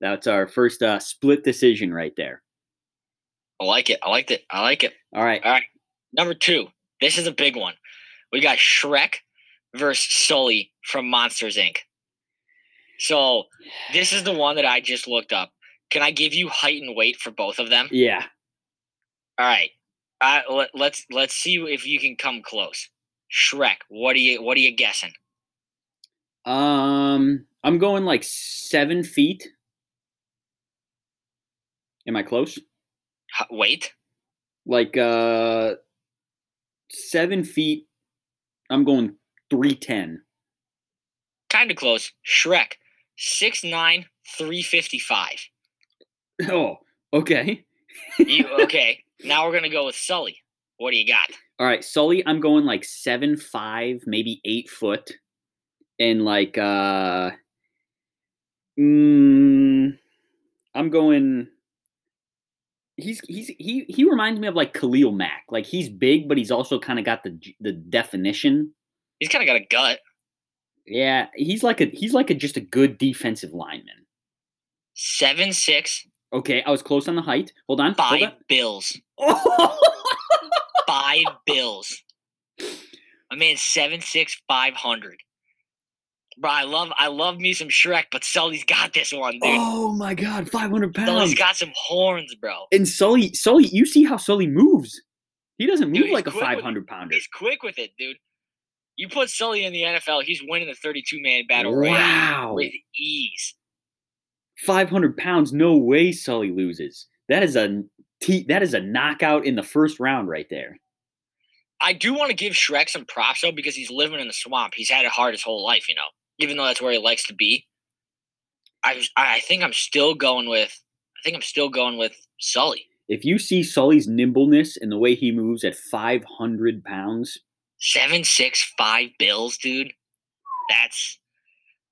Speaker 2: That's our first uh, split decision right there.
Speaker 1: i like it. I liked it. I like it.
Speaker 2: All right.
Speaker 1: all right. Number two. This is a big one. We got shrek versus sully from monsters inc. So this is the one that i just looked up. Can i give you height and weight for both of them?
Speaker 2: Yeah.
Speaker 1: all right. Uh, let, let's let's see if you can come close shrek what are you what are you guessing
Speaker 2: Um, I'm going like seven feet. Am I close?
Speaker 1: Wait.
Speaker 2: Like uh, seven feet. I'm going three ten.
Speaker 1: kind of close shrek 6'9 355
Speaker 2: Oh, okay.
Speaker 1: you okay now we're gonna go with sully what do you got
Speaker 2: All right, Sully. I'm going like seven five, maybe eight foot, and like uh, mm, I'm going. He's he's he he reminds me of like Khalil Mack. Like he's big, but he's also kind of got the the definition.
Speaker 1: He's kind of got a gut.
Speaker 2: Yeah, he's like a he's like a just a good defensive lineman.
Speaker 1: Seven six.
Speaker 2: Okay, I was close on the height. Hold on.
Speaker 1: Five
Speaker 2: hold on.
Speaker 1: bills. five bills. I mean, seven six five hundred. Bro, I love I love me some Shrek, but Sully's got this one, dude.
Speaker 2: Oh my god, five hundred pounds.
Speaker 1: Sully's got some horns, bro.
Speaker 2: and Sully, Sully, you see how Sully moves? He doesn't move
Speaker 1: Dude,
Speaker 2: like a
Speaker 1: quick with it.
Speaker 2: five hundred pounder.
Speaker 1: He's quick with it, dude. You put Sully in the NFL, he's winning the 32 man battle
Speaker 2: Wow,
Speaker 1: with ease.
Speaker 2: five hundred pounds. No way, Sully loses. That is a t- that is a knockout in the first round right there.
Speaker 1: I do want to give Shrek some props though because he's living in the swamp. He's had it hard his whole life, you know. Even though that's where he likes to be. I I think I'm still going with I think I'm still going with Sully.
Speaker 2: If you see Sully's nimbleness and the way he moves at five hundred pounds,
Speaker 1: Seven six five bills, dude. That's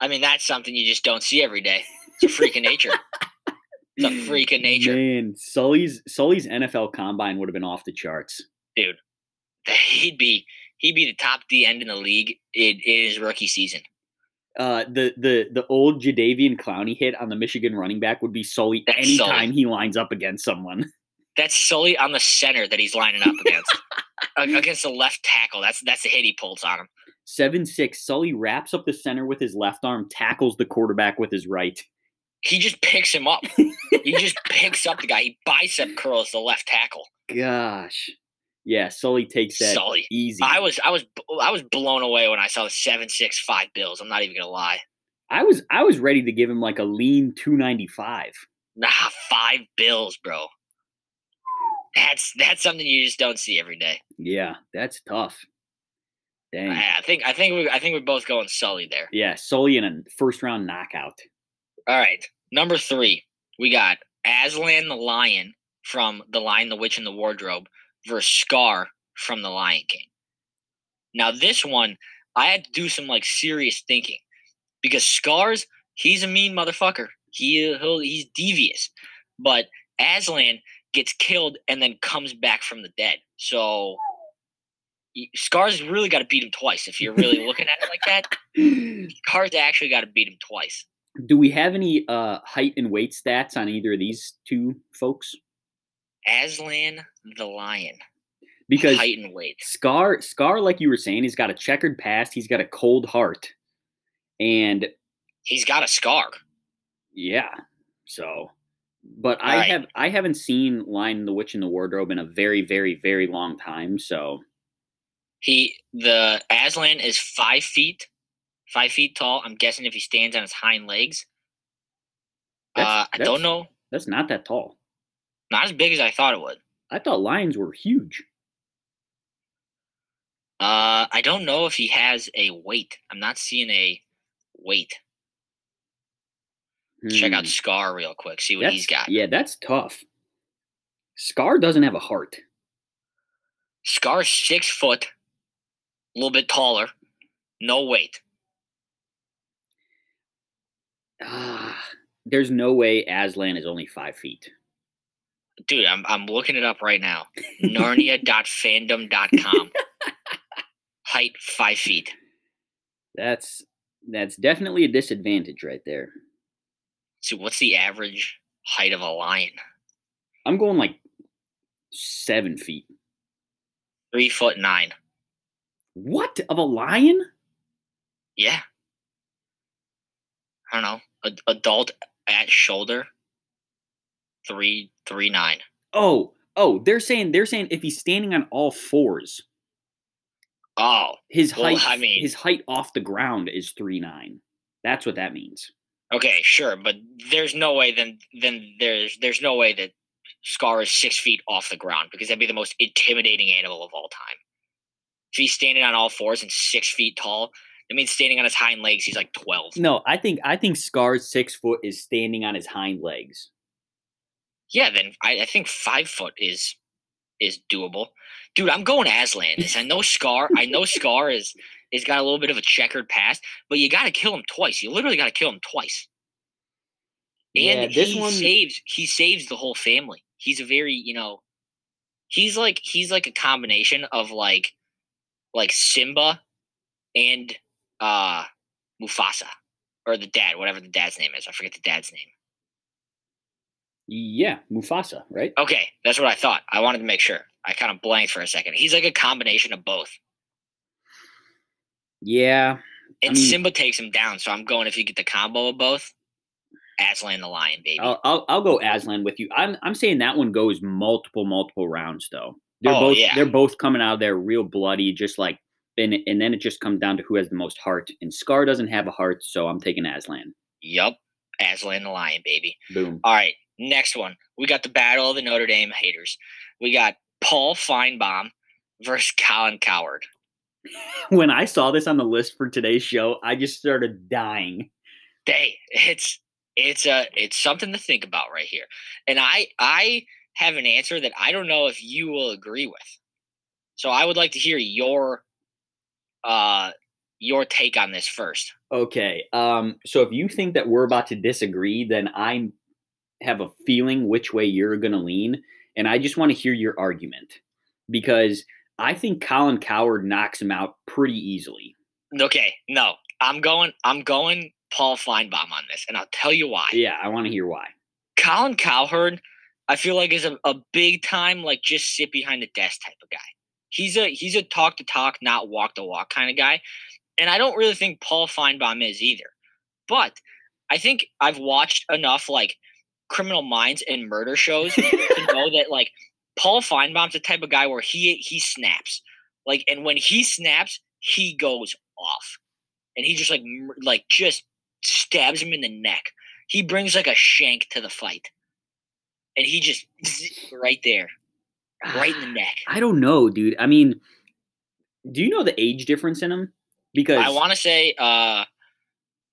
Speaker 1: I mean, that's something you just don't see every day. It's a freak of nature. It's a freak of nature.
Speaker 2: man, Sully's Sully's NFL combine would have been off the charts.
Speaker 1: He'd be he'd be the top D end in the league in, in his rookie season.
Speaker 2: Uh, the the the old Jadeveon Clowney hit on the Michigan running back would be Sully
Speaker 1: That's
Speaker 2: anytime
Speaker 1: Sully.
Speaker 2: he lines up against someone.
Speaker 1: That's Sully on the center that he's lining up against. Against the left tackle. That's that's the hit he pulls on him.
Speaker 2: Seven six. Sully wraps up the center with his left arm, tackles the quarterback with his right.
Speaker 1: He just picks him up. he just picks up the guy. He bicep curls the left tackle.
Speaker 2: Gosh, yeah. Sully takes that
Speaker 1: Sully.
Speaker 2: easy.
Speaker 1: I was I was I was blown away when I saw the seven six five Bills. I'm not even gonna lie.
Speaker 2: I was I was ready to give him like a lean two ninety five.
Speaker 1: Nah, five Bills, bro. That's that's something you just don't see every day.
Speaker 2: Yeah, that's tough. Dang.
Speaker 1: I I think I think we I think we're both going Sully there.
Speaker 2: Yeah, Sully in a first round knockout.
Speaker 1: All right, number three, we got Aslan the Lion from The Lion, the Witch, and the Wardrobe versus Scar from The Lion King. Now, this one, I had to do some like serious thinking because Scar's he's a mean motherfucker. He he'll, he's devious, but Aslan gets killed and then comes back from the dead. So. Scar's really got to beat him twice if you're really looking at it like that. Scar's actually got to beat him twice.
Speaker 2: Do we have any uh height and weight stats on either of these two folks?
Speaker 1: Aslan the Lion.
Speaker 2: Because
Speaker 1: height and weight.
Speaker 2: Scar Scar, like you were saying, he's got a checkered past, he's got a cold heart. And
Speaker 1: He's got a scar.
Speaker 2: yeah, so but I
Speaker 1: Alright.
Speaker 2: have I haven't seen Lion the Witch in the Wardrobe in a very, very, very long time. So
Speaker 1: He the Aslan is five feet, five feet tall. I'm guessing if he stands on his hind legs.
Speaker 2: That's-
Speaker 1: uh, I
Speaker 2: that's-
Speaker 1: don't know.
Speaker 2: that's not that tall.
Speaker 1: Not as big as I thought it would.
Speaker 2: I thought lions were huge.
Speaker 1: Uh, I don't know if he has a weight. I'm not seeing a weight. Check out
Speaker 2: Hmm.
Speaker 1: Scar real quick. See what he's got.
Speaker 2: Yeah, that's tough. Scar doesn't have a heart.
Speaker 1: Scar's six foot, a little bit taller, no weight.
Speaker 2: Ah, there's no way Aslan is only five feet.
Speaker 1: Dude, I'm I'm looking it up right now. Narnia.fandom.com. Height five feet.
Speaker 2: That's that's definitely a disadvantage right there.
Speaker 1: So what's the average height of a lion?
Speaker 2: I'm going like seven feet.
Speaker 1: Three foot nine.
Speaker 2: What of a lion?
Speaker 1: Yeah. I don't know. A, adult at shoulder. Three three nine.
Speaker 2: Oh, oh, they're saying they're saying if he's standing on all fours,
Speaker 1: Oh,
Speaker 2: his
Speaker 1: Well,
Speaker 2: height
Speaker 1: I mean-
Speaker 2: his height off the ground is three nine. That's what that means.
Speaker 1: okay, sure, but there's no way then then there's there's no way that Scar is six feet off the ground because that'd be the most intimidating animal of all time. If he's standing on all fours and six feet tall, that means standing on his hind legs, he's like twelve.
Speaker 2: No, I think I think Scar's six foot is standing on his hind legs.
Speaker 1: Yeah, then I, I think five foot is is doable. Dude, I'm going Aslan. This I know Scar. I know Scar is is got a little bit of a checkered past, but you got to kill him twice. You literally got to kill him twice. And
Speaker 2: Yeah, this
Speaker 1: he
Speaker 2: one-
Speaker 1: saves he saves the whole family. he's a very you know he's like he's like a combination of like like Simba and uh Mufasa or the dad, whatever the dad's name is. I forget the dad's name.
Speaker 2: Yeah, Mufasa, right?
Speaker 1: Okay, that's what I thought. I wanted to make sure. I kind of blanked for a second. He's like a combination of both.
Speaker 2: Yeah.
Speaker 1: And
Speaker 2: I mean-
Speaker 1: Simba takes him down, so I'm going if you get the combo of both. Aslan the lion, baby.
Speaker 2: I'll, I'll I'll go Aslan with you. I'm I'm saying that one goes multiple multiple rounds though. They're
Speaker 1: Oh,
Speaker 2: both
Speaker 1: yeah.
Speaker 2: they're both coming out of there real bloody, just like and and then it just comes down to who has the most heart. And Scar doesn't have a heart, so I'm taking Aslan.
Speaker 1: Yup. Aslan the lion, baby.
Speaker 2: Boom.
Speaker 1: All right, next one. We got the battle of the Notre Dame haters. We got Paul Finebaum versus Colin Cowherd.
Speaker 2: When I saw this on the list for today's show, I just started dying.
Speaker 1: Hey, it's it's a it's something to think about right here. And I I have an answer that I don't know if you will agree with. So I would like to hear your uh your take on this first.
Speaker 2: Okay. Um, so if you think that we're about to disagree, then I have a feeling which way you're going to lean. And I just want to hear your argument because I think Colin Cowherd knocks him out pretty easily.
Speaker 1: Okay, no. I'm going I'm going Paul Finebaum on this, and I'll tell you why.
Speaker 2: Yeah, I want to hear why.
Speaker 1: Colin Cowherd, I feel like is a, a big time like just sit behind the desk type of guy. He's a he's a talk to talk, not walk to walk kind of guy. And I don't really think Paul Finebaum is either. But I think I've watched enough like criminal minds and murder shows to know that like Paul Finebaum's the type of guy where he he snaps. Like and when he snaps, he goes off. And he just like like just stabs him in the neck. He brings like a shank to the fight. And he just right there, right in the neck.
Speaker 2: I don't know, dude. I mean, do you know the age difference in them? Because
Speaker 1: I want to say uh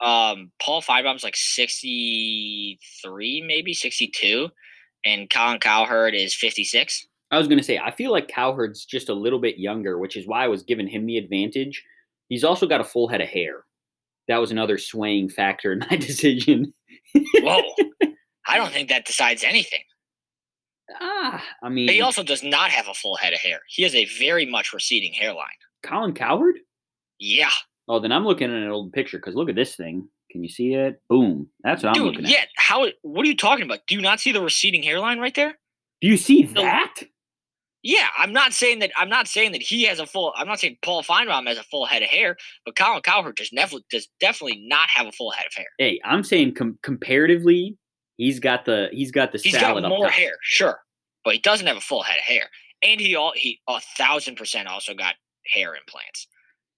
Speaker 1: um Paul Finebaum's like 63 maybe 62 and Colin Cowherd is 56.
Speaker 2: I was going to say, I feel like Cowherd's just a little bit younger, which is why I was giving him the advantage. He's also got a full head of hair. That was another swaying factor in my decision.
Speaker 1: Whoa. I don't think that decides anything.
Speaker 2: ah, I mean,
Speaker 1: He also does not have a full head of hair. He has a very much receding hairline.
Speaker 2: Colin Cowherd?
Speaker 1: Yeah.
Speaker 2: Oh, then I'm looking at an old picture because look at this thing. Can you see it? Boom. That's what I'm
Speaker 1: Dude,
Speaker 2: looking at.
Speaker 1: yeah, how what are you talking about? Do you not see the receding hairline right there?
Speaker 2: Do you see
Speaker 1: No.
Speaker 2: that?
Speaker 1: Yeah, I'm not saying that. I'm not saying that he has a full. I'm not saying Paul Finebaum has a full head of hair, but Colin Cowherd does never does definitely not have a full head of hair.
Speaker 2: Hey, I'm saying com- comparatively, he's got the he's got the
Speaker 1: He's
Speaker 2: salad
Speaker 1: got more
Speaker 2: top.
Speaker 1: hair, sure, but he doesn't have a full head of hair, and he all he a thousand percent also got hair implants,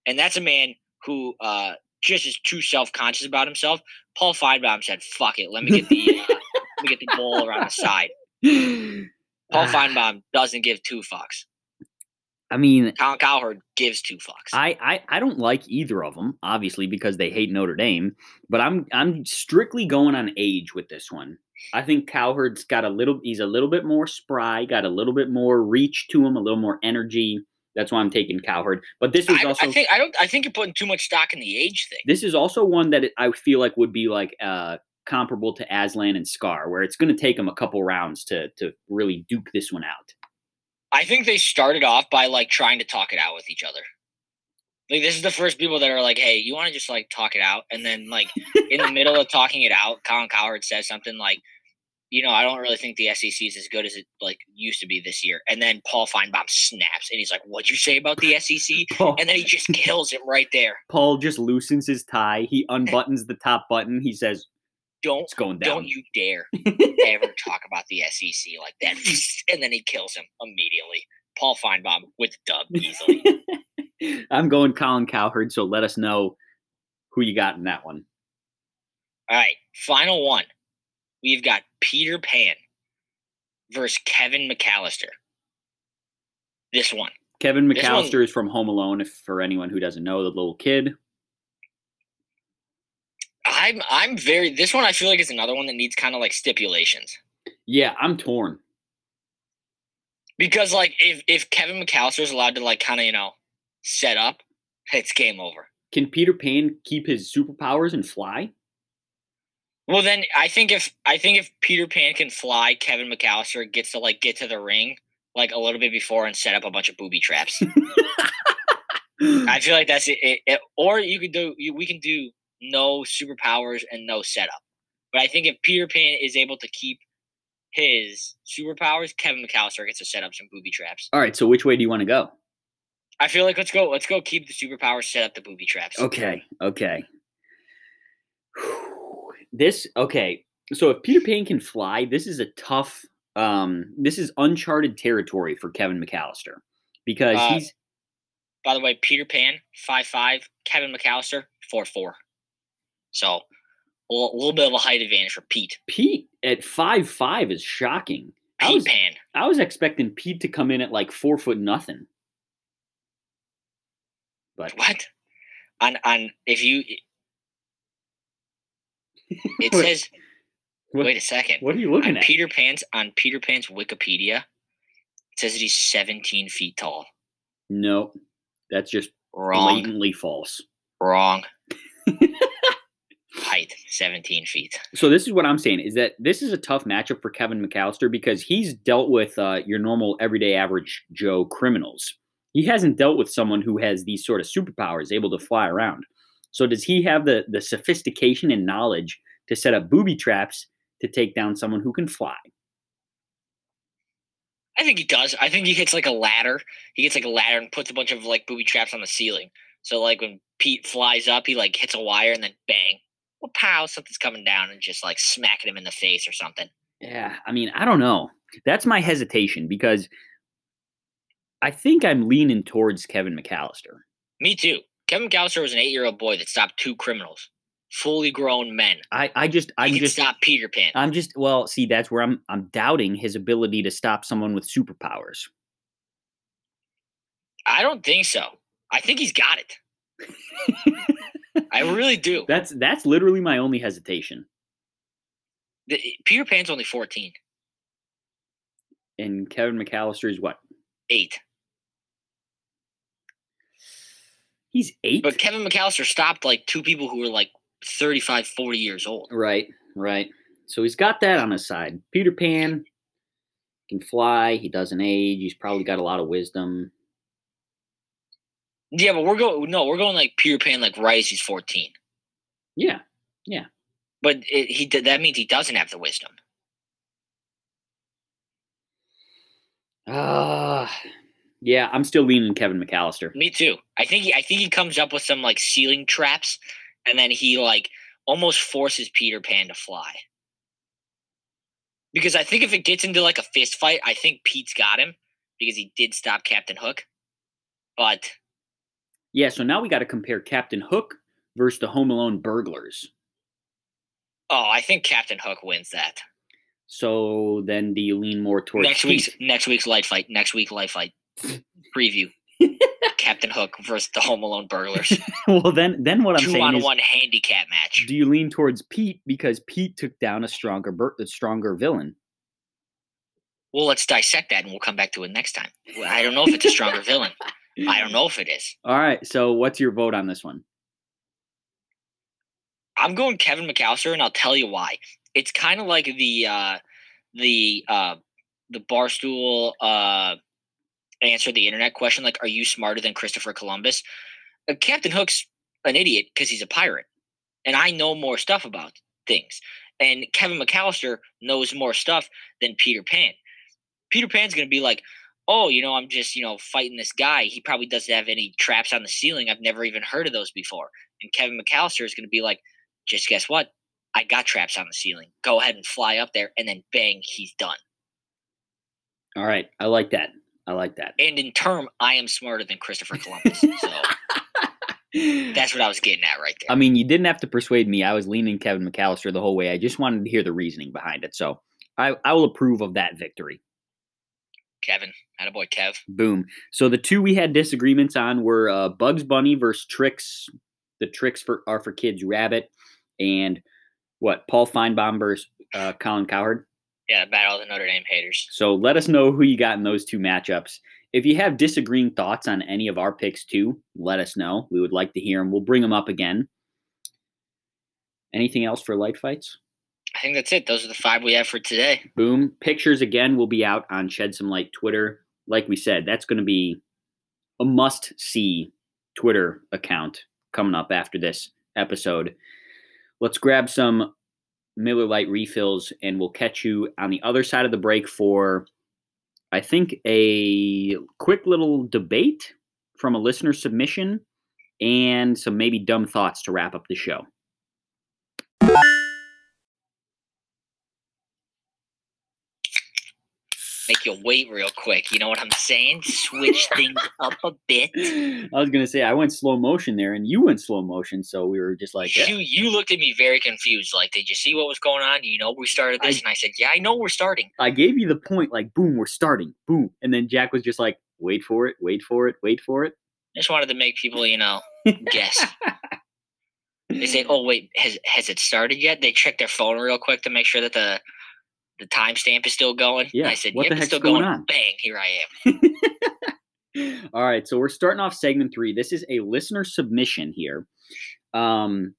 Speaker 1: and that's a man who uh just is too self conscious about himself. Paul Finebaum said, "Fuck it, let me get the uh, let me get the bowl around the side." Paul
Speaker 2: Ah,
Speaker 1: Finebaum doesn't give two fucks.
Speaker 2: I mean,
Speaker 1: Colin Cowherd gives two fucks.
Speaker 2: I, I I don't like either of them, obviously because they hate Notre Dame. But I'm I'm strictly going on age with this one. I think Cowherd's got a little. He's a little bit more spry, got a little bit more reach to him, a little more energy. That's why I'm taking Cowherd. But this was
Speaker 1: I,
Speaker 2: also
Speaker 1: I think I don't. I think you're putting too much stock in the age thing.
Speaker 2: this is also one that it- I feel like would be like uh, comparable to Aslan and Scar, where it's going to take them a couple rounds to to really duke this one out.
Speaker 1: I think they started off by like trying to talk it out with each other. Like this is the first people that are like, "Hey, you want to just like talk it out?" And then like in the middle of talking it out, Colin Cowherd says something like, "You know, I don't really think the SEC is as good as it like used to be this year." And then Paul Finebaum snaps and he's like, "What'd you say about the SEC?"
Speaker 2: Paul,
Speaker 1: And then he just kills him right there.
Speaker 2: Paul just loosens his tie. He unbuttons the top button. He says,
Speaker 1: Don't
Speaker 2: "It's going down."
Speaker 1: don't you dare ever talk about the SEC like that. And then he kills him immediately. Paul Finebaum with dub easily.
Speaker 2: I'm going Colin Cowherd, so let us know who you got in that one.
Speaker 1: All right, final one. We've got Peter Pan versus Kevin McAllister. This one.
Speaker 2: Kevin
Speaker 1: This one-
Speaker 2: McAllister is from Home Alone. If for anyone who doesn't know, the little kid.
Speaker 1: I'm I'm very this one I feel like is another one that needs kind of like stipulations.
Speaker 2: Yeah, I'm torn.
Speaker 1: Because like if if Kevin McAllister is allowed to like kind of, you know, set up, it's game over.
Speaker 2: Can Peter Pan keep his superpowers and fly?
Speaker 1: Well, then I think if I think if Peter Pan can fly, Kevin McAllister gets to like get to the ring like a little bit before and set up a bunch of booby traps. I feel like that's it, it, it. Or you could do you, we can do no superpowers and no setup. But I think if Peter Pan is able to keep his superpowers, Kevin McAllister gets to set up some booby traps.
Speaker 2: All right, so which way do you want to go?
Speaker 1: I feel like let's go. Let's go. Keep the superpowers. Set up the booby traps.
Speaker 2: Okay. Okay. This okay. So if Peter Pan can fly, this is a tough. Um, this is uncharted territory for Kevin McAllister because
Speaker 1: Uh,
Speaker 2: he's
Speaker 1: By the way, Peter Pan five five, Kevin McAllister four four. So a little, bit of a height advantage for Pete.
Speaker 2: Pete at five five is shocking. I
Speaker 1: Pete
Speaker 2: was
Speaker 1: Pan.
Speaker 2: I was expecting Pete to come in at like four foot nothing. But
Speaker 1: What? On on if you it
Speaker 2: What-
Speaker 1: says
Speaker 2: what-
Speaker 1: wait a second.
Speaker 2: what are you looking
Speaker 1: on
Speaker 2: at?
Speaker 1: Peter Pan's on Peter Pan's Wikipedia, it says that he's 17 feet tall.
Speaker 2: No, that's just
Speaker 1: Wrong.
Speaker 2: blatantly false.
Speaker 1: Wrong. Height 17 feet.
Speaker 2: So this is what I'm saying is that this is a tough matchup for Kevin McAllister because he's dealt with uh, your normal everyday average Joe criminals. He hasn't dealt with someone who has these sort of superpowers, able to fly around. So does he have the the sophistication and knowledge to set up booby traps to take down someone who can fly?
Speaker 1: I think he does. I think he hits like a ladder. He gets like a ladder and puts a bunch of like booby traps on the ceiling. So like when Pete flies up, he like hits a wire and then bang. Well, pow, something's coming down and just like smacking him in the face or something.
Speaker 2: Yeah, I mean, I don't know. That's my hesitation because I think I'm leaning towards Kevin McAllister.
Speaker 1: Me too. Kevin McAllister was an eight-year-old boy that stopped two criminals, fully grown men.
Speaker 2: I, I just
Speaker 1: I
Speaker 2: just
Speaker 1: stop Peter Pan.
Speaker 2: I'm just well, see, that's where I'm I'm doubting his ability to stop someone with superpowers.
Speaker 1: I don't think so. I think he's got it. I really do.
Speaker 2: That's that's literally my only hesitation.
Speaker 1: The, Peter Pan's only 14.
Speaker 2: And Kevin McAllister is what?
Speaker 1: Eight.
Speaker 2: He's eight.
Speaker 1: But Kevin McAllister stopped like two people who were like 35, 40 years old.
Speaker 2: right, right. So he's got that on his side. Peter Pan can fly. He doesn't age. He's probably got a lot of wisdom.
Speaker 1: Yeah, but we're going no, we're going like Peter Pan like right as he's 14.
Speaker 2: Yeah. Yeah.
Speaker 1: But it, he did that means he doesn't have the wisdom.
Speaker 2: Uh yeah, I'm still leaning Kevin McAllister.
Speaker 1: Me too. I think he, I think he comes up with some like ceiling traps and then he like almost forces Peter Pan to fly. Because I think if it gets into like a fist fight, I think Pete's got him because he did stop Captain Hook. But
Speaker 2: Yeah, so now we got to compare Captain Hook versus the Home Alone burglars.
Speaker 1: oh, I think Captain Hook wins that.
Speaker 2: So then do you lean more towards
Speaker 1: next
Speaker 2: Pete?
Speaker 1: week's next week's lite fight. Next week lite fight preview. Captain Hook versus the Home Alone burglars.
Speaker 2: well, then then what I'm
Speaker 1: Two
Speaker 2: saying
Speaker 1: on
Speaker 2: is,
Speaker 1: one handicap match.
Speaker 2: do you lean towards Pete because Pete took down a stronger bur- a stronger villain?
Speaker 1: Well, let's dissect that and we'll come back to it next time. I don't know if it's a stronger villain. I don't know if it is.
Speaker 2: All right, so what's your vote on this one?
Speaker 1: I'm going Kevin McAllister, and I'll tell you why. It's kind of like the uh, the uh, the barstool uh, answer the internet question, like, "Are you smarter than Christopher Columbus?" Uh, Captain Hook's an idiot because he's a pirate, and I know more stuff about things. And Kevin McAllister knows more stuff than Peter Pan. Peter Pan's gonna be like, "Oh, you know, I'm just you know fighting this guy. He probably doesn't have any traps on the ceiling. I've never even heard of those before." And Kevin McAllister is gonna be like just guess what? I got traps on the ceiling. Go ahead and fly up there, and then bang, he's done.
Speaker 2: All right, I like that. I like that.
Speaker 1: And in term, I am smarter than Christopher Columbus. so that's what I was getting at right there.
Speaker 2: I mean, you didn't have to persuade me. I was leaning Kevin McAllister the whole way. I just wanted to hear the reasoning behind it. So I, I will approve of that victory.
Speaker 1: Kevin, boy, Kev.
Speaker 2: Boom. So the two we had disagreements on were uh, Bugs Bunny versus Trix. The Trix for are for kids. Rabbit and what? Paul Finebaum versus uh, Colin Cowherd.
Speaker 1: Yeah, battle of the Notre Dame haters.
Speaker 2: So let us know who you got in those two matchups. If you have disagreeing thoughts on any of our picks too, let us know. We would like to hear them. We'll bring them up again. Anything else for lite fights?
Speaker 1: I think that's it. Those are the five we have for today.
Speaker 2: Boom. Pictures again will be out on Shed Some Lite Twitter. Like we said, that's going to be a must see Twitter account coming up after this episode. Let's grab some Miller Lite refills and we'll catch you on the other side of the break for, I think, a quick little debate from a listener submission and some maybe dumb thoughts to wrap up the show.
Speaker 1: Wait real quick. You know what I'm saying? Switch things up a bit.
Speaker 2: I was gonna say I went slow motion there, and you went slow motion, so we were just like,
Speaker 1: yeah. you you looked at me very confused. Like, did you see what was going on? You know we started this? I, and I said, yeah, I know we're starting.
Speaker 2: I gave you the point, like, boom, we're starting, boom, and then Jack was just like, wait for it, wait for it, wait for it.
Speaker 1: I just wanted to make people, you know, guess. they say, "Oh wait, has has it started yet?" They check their phone real quick to make sure that the the timestamp is still going.
Speaker 2: Yeah.
Speaker 1: I said,
Speaker 2: what
Speaker 1: yep,
Speaker 2: the heck's
Speaker 1: still
Speaker 2: going,
Speaker 1: going
Speaker 2: on?
Speaker 1: Bang, here I
Speaker 2: am. All right, so we're starting off segment three. This is a listener submission here. Um,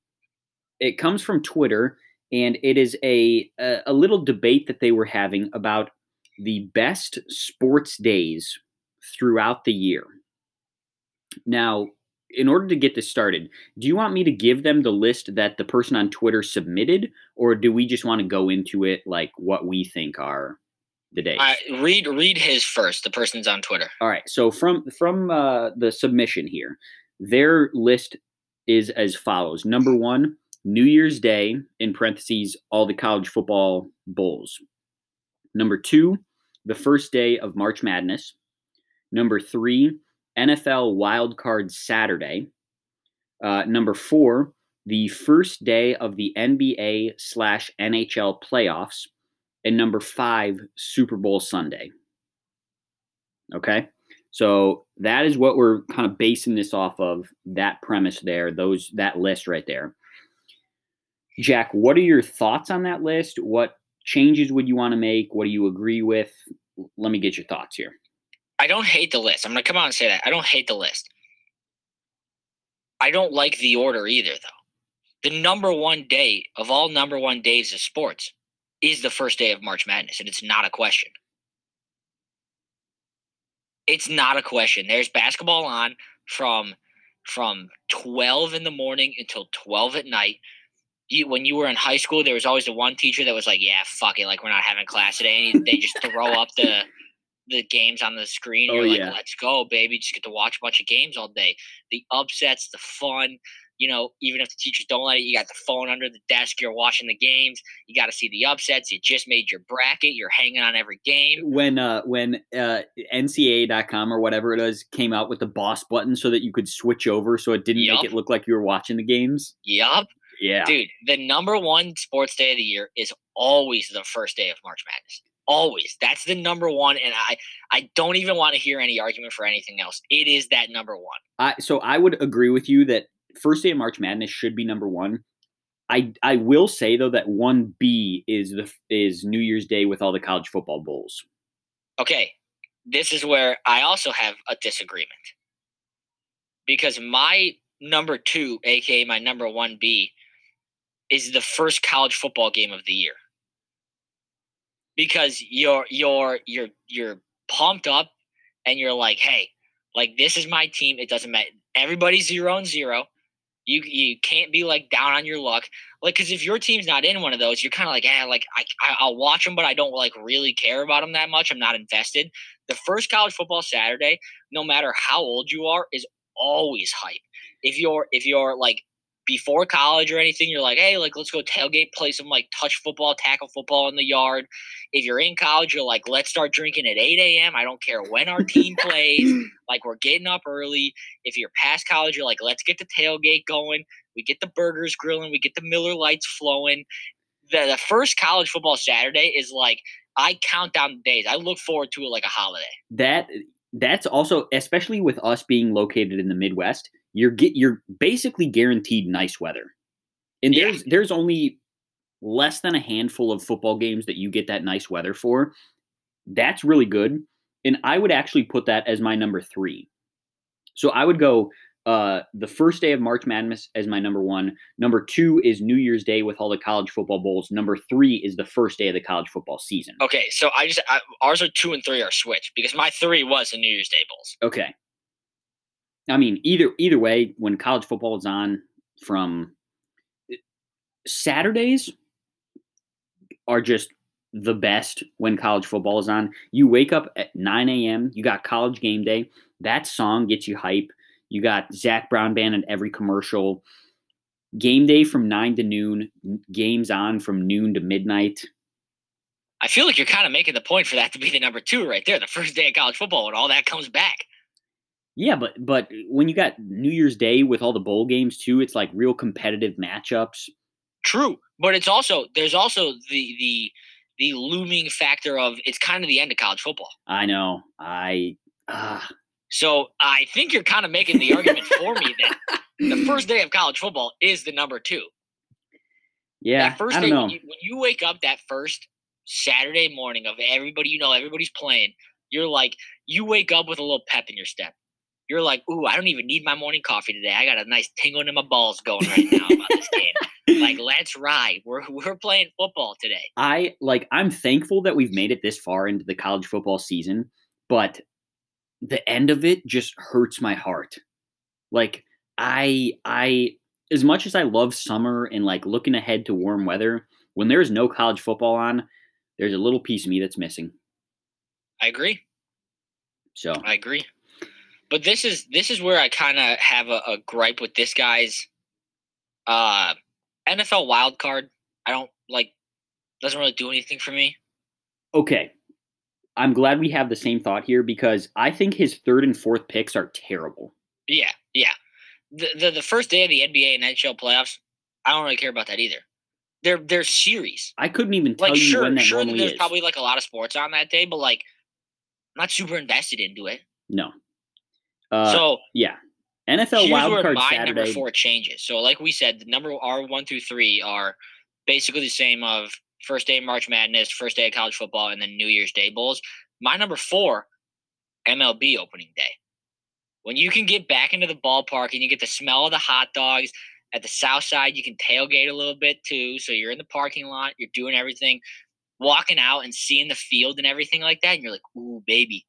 Speaker 2: it comes from Twitter, and it is a, a a little debate that they were having about the best sports days throughout the year. Now, in order to get this started, do you want me to give them the list that the person on Twitter submitted, or do we just want to go into it like what we think are the days?
Speaker 1: Uh, read read his first. The person's on Twitter.
Speaker 2: All right. So from from uh, the submission here, their list is as follows: number one, New Year's Day in parentheses all the college football bowls. Number two, the first day of March Madness. Number three, NFL Wild Card Saturday. Uh, number four, the first day of the NBA slash NHL playoffs. And number five, Super Bowl Sunday. Okay. So that is what we're kind of basing this off of that premise there, those that list right there. Jack, what are your thoughts on that list? What changes would you want to make? What do you agree with? Let me get your thoughts here.
Speaker 1: I don't hate the list. I'm gonna come out and say that. I don't hate the list. I don't like the order either, though. The number one day of all number one days of sports is the first day of March Madness, and it's not a question. It's not a question. There's basketball on from from 12 in the morning until 12 at night. You, when you were in high school, there was always the one teacher that was like, "Yeah, fuck it, like we're not having class today," and they just throw up the the games on the screen.
Speaker 2: Oh,
Speaker 1: You're like,
Speaker 2: yeah.
Speaker 1: let's go, baby. Just get to watch a bunch of games all day. The upsets, the fun. You know, even if the teachers don't let it, you got the phone under the desk. You're watching the games. You got to see the upsets. You just made your bracket. You're hanging on every game.
Speaker 2: when uh when uh ncaa.com or whatever it is came out with the boss button so that you could switch over so it didn't
Speaker 1: Yup.
Speaker 2: make it look like you were watching the games
Speaker 1: Yup.
Speaker 2: yeah
Speaker 1: Dude, the number one sports day of the year is always the first day of March Madness. Always. That's the number one. And I, I don't even want to hear any argument for anything else. It is that number one.
Speaker 2: I, so i would agree with you that first day of march madness should be number one i i will say though that 1b is the is new year's day with all the college football bowls
Speaker 1: Okay, this is where I also have a disagreement because my number two, aka my number one B, is the first college football game of the year because you're you're you're you're pumped up and you're like, hey, like this is my team. It doesn't matter. Everybody's zero and zero. You you can't be like down on your luck, like because if your team's not in one of those, you're kind of like, eh, like I I'll watch them, but I don't like really care about them that much. I'm not invested. The first college football Saturday, no matter how old you are, is always hype. If you're if you're like before college or anything, you're like, hey, like let's go tailgate, play some like touch football, tackle football in the yard. If you're in college, you're like, let's start drinking at 8 a.m. I don't care when our team plays. Like we're getting up early. If you're past college, you're like, let's get the tailgate going. We get the burgers grilling. We get the Miller Lites flowing. The, the first college football Saturday is like I count down the days. I look forward to it like a holiday.
Speaker 2: that that's also especially with us being located in the midwest you're get you're basically guaranteed nice weather and
Speaker 1: Yeah.
Speaker 2: there's there's only less than a handful of football games that you get that nice weather for that's really good and i would actually put that as my number three so i would go Uh, the first day of March Madness as my number one. Number two is New Year's Day with all the college football bowls. Number three is the first day of the college football season.
Speaker 1: Okay, so I just I, ours are two and three are switched because my three was the New Year's Day bowls.
Speaker 2: Okay. I mean, either either way, when college football is on from eh, Saturdays are just the best when college football is on. You wake up at 9 a.m., you got college game day. That song gets you hype. You got Zac Brown band in every commercial. Game day from 9 to noon, games on from noon to midnight.
Speaker 1: I feel like you're kind of making the point for that to be the number two right there, the first day of college football, when all that comes back.
Speaker 2: Yeah, but but when you got New Year's Day with all the bowl games too, it's like real competitive matchups.
Speaker 1: True, but it's also there's also the the the looming factor of it's kind of the end of college football.
Speaker 2: I know. I uh.
Speaker 1: so I think you're kind of making the argument for me that the first day of college football is the number two.
Speaker 2: Yeah,
Speaker 1: that first
Speaker 2: I don't
Speaker 1: day
Speaker 2: know.
Speaker 1: when you, when you wake up that first Saturday morning of everybody you know, everybody's playing. You're like you wake up with a little pep in your step. You're like, ooh, I don't even need my morning coffee today. I got a nice tingling in my balls going right now about this game. Like, let's ride. We're we're playing football today.
Speaker 2: I like I'm thankful that we've made it this far into the college football season, but the end of it just hurts my heart. Like I I as much as I love summer and like looking ahead to warm weather, when there's no college football on, there's a little piece of me that's missing.
Speaker 1: I agree.
Speaker 2: So
Speaker 1: I agree. But this is this is where I kind of have a, a gripe with this guy's uh NFL wild card. I don't like doesn't really do anything for me.
Speaker 2: okay. I'm glad we have the same thought here because I think his third and fourth picks are terrible.
Speaker 1: Yeah, yeah. The, the the first day of the NBA and NHL playoffs, I don't really care about that either. They're they're series.
Speaker 2: I couldn't even tell
Speaker 1: Like
Speaker 2: you
Speaker 1: sure,
Speaker 2: when that
Speaker 1: sure that there's
Speaker 2: is.
Speaker 1: probably like a lot of sports on that day, but like I'm not super invested into it.
Speaker 2: no. Uh,
Speaker 1: so
Speaker 2: yeah. NFL
Speaker 1: here's
Speaker 2: wild
Speaker 1: where
Speaker 2: card
Speaker 1: my
Speaker 2: Saturday.
Speaker 1: number four changes. So, like we said, the number R one through three are basically the same of first day of March Madness, first day of college football, and then New Year's Day bowls. My number four, MLB opening day. When you can get back into the ballpark and you get the smell of the hot dogs at the south side, you can tailgate a little bit too. So you're in the parking lot, you're doing everything, walking out and seeing the field and everything like that, and you're like, "Ooh, baby,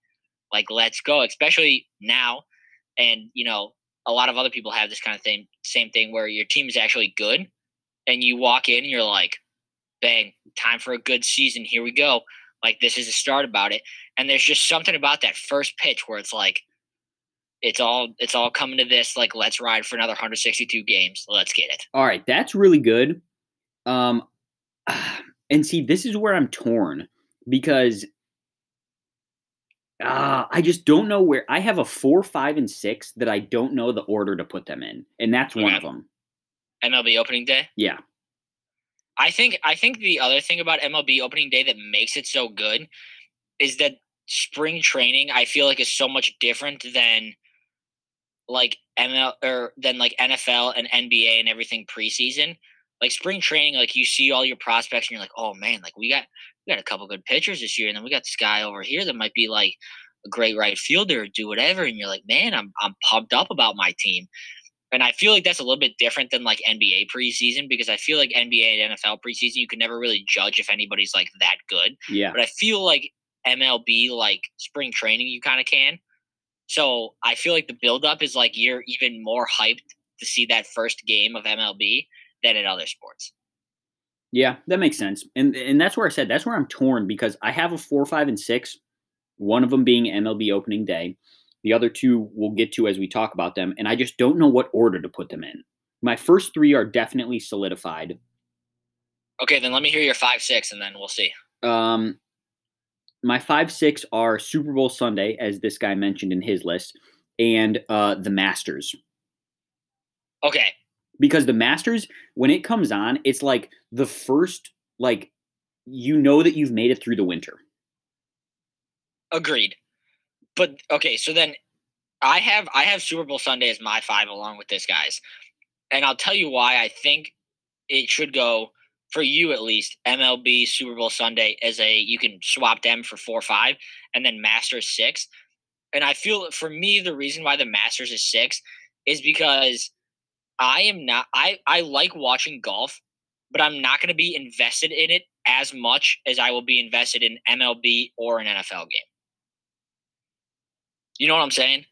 Speaker 1: like let's go!" Especially now, and you know, a lot of other people have this kind of thing, same thing where your team is actually good, and you walk in and you're like, "Bang, time for a good season. Here we go." Like this is a start about it, and there's just something about that first pitch where it's like, it's all it's all coming to this. Like let's ride for another 162 games. Let's get it.
Speaker 2: All right, that's really good. Um, and see, this is where I'm torn because uh, I just don't know where I have a four, five, and six that I don't know the order to put them in, and that's one
Speaker 1: Okay.
Speaker 2: of them.
Speaker 1: MLB opening day.
Speaker 2: Yeah,
Speaker 1: I think I think the other thing about MLB opening day that makes it so good is that spring training I feel like is so much different than like ML or than like NFL and NBA and everything preseason. Like spring training, like you see all your prospects and you're like, oh man, like we got we got a couple good pitchers this year, and then we got this guy over here that might be like a great right fielder or do whatever, and you're like, man, I'm I'm pumped up about my team. And I feel like that's a little bit different than like NBA preseason because I feel like NBA and NFL preseason you can never really judge if anybody's like that good.
Speaker 2: yeah.
Speaker 1: But I feel like MLB like spring training you kind of can. So I feel like the buildup is like you're even more hyped to see that first game of MLB than in other sports.
Speaker 2: Yeah, that makes sense. And and that's where I said that's where I'm torn because I have a four, five, and six. One of them being MLB opening day. The other two we'll get to as we talk about them, and I just don't know what order to put them in. My first three are definitely solidified.
Speaker 1: Okay, then let me hear your five six, and then we'll see.
Speaker 2: Um, my five, six are Super Bowl Sunday, as this guy mentioned in his list, and uh, the Masters.
Speaker 1: Okay,
Speaker 2: because the Masters, when it comes on, it's like the first, like, you know that you've made it through the winter.
Speaker 1: agreed. But okay, so then I have I have Super Bowl Sunday as my five along with this guy's, and I'll tell you why I think it should go for you at least MLB Super Bowl Sunday as a you can swap them for four five and then Masters six, and I feel for me the reason why the Masters is six is because I am not I I like watching golf, but I'm not going to be invested in it as much as I will be invested in MLB or an NFL game. You know what I'm saying?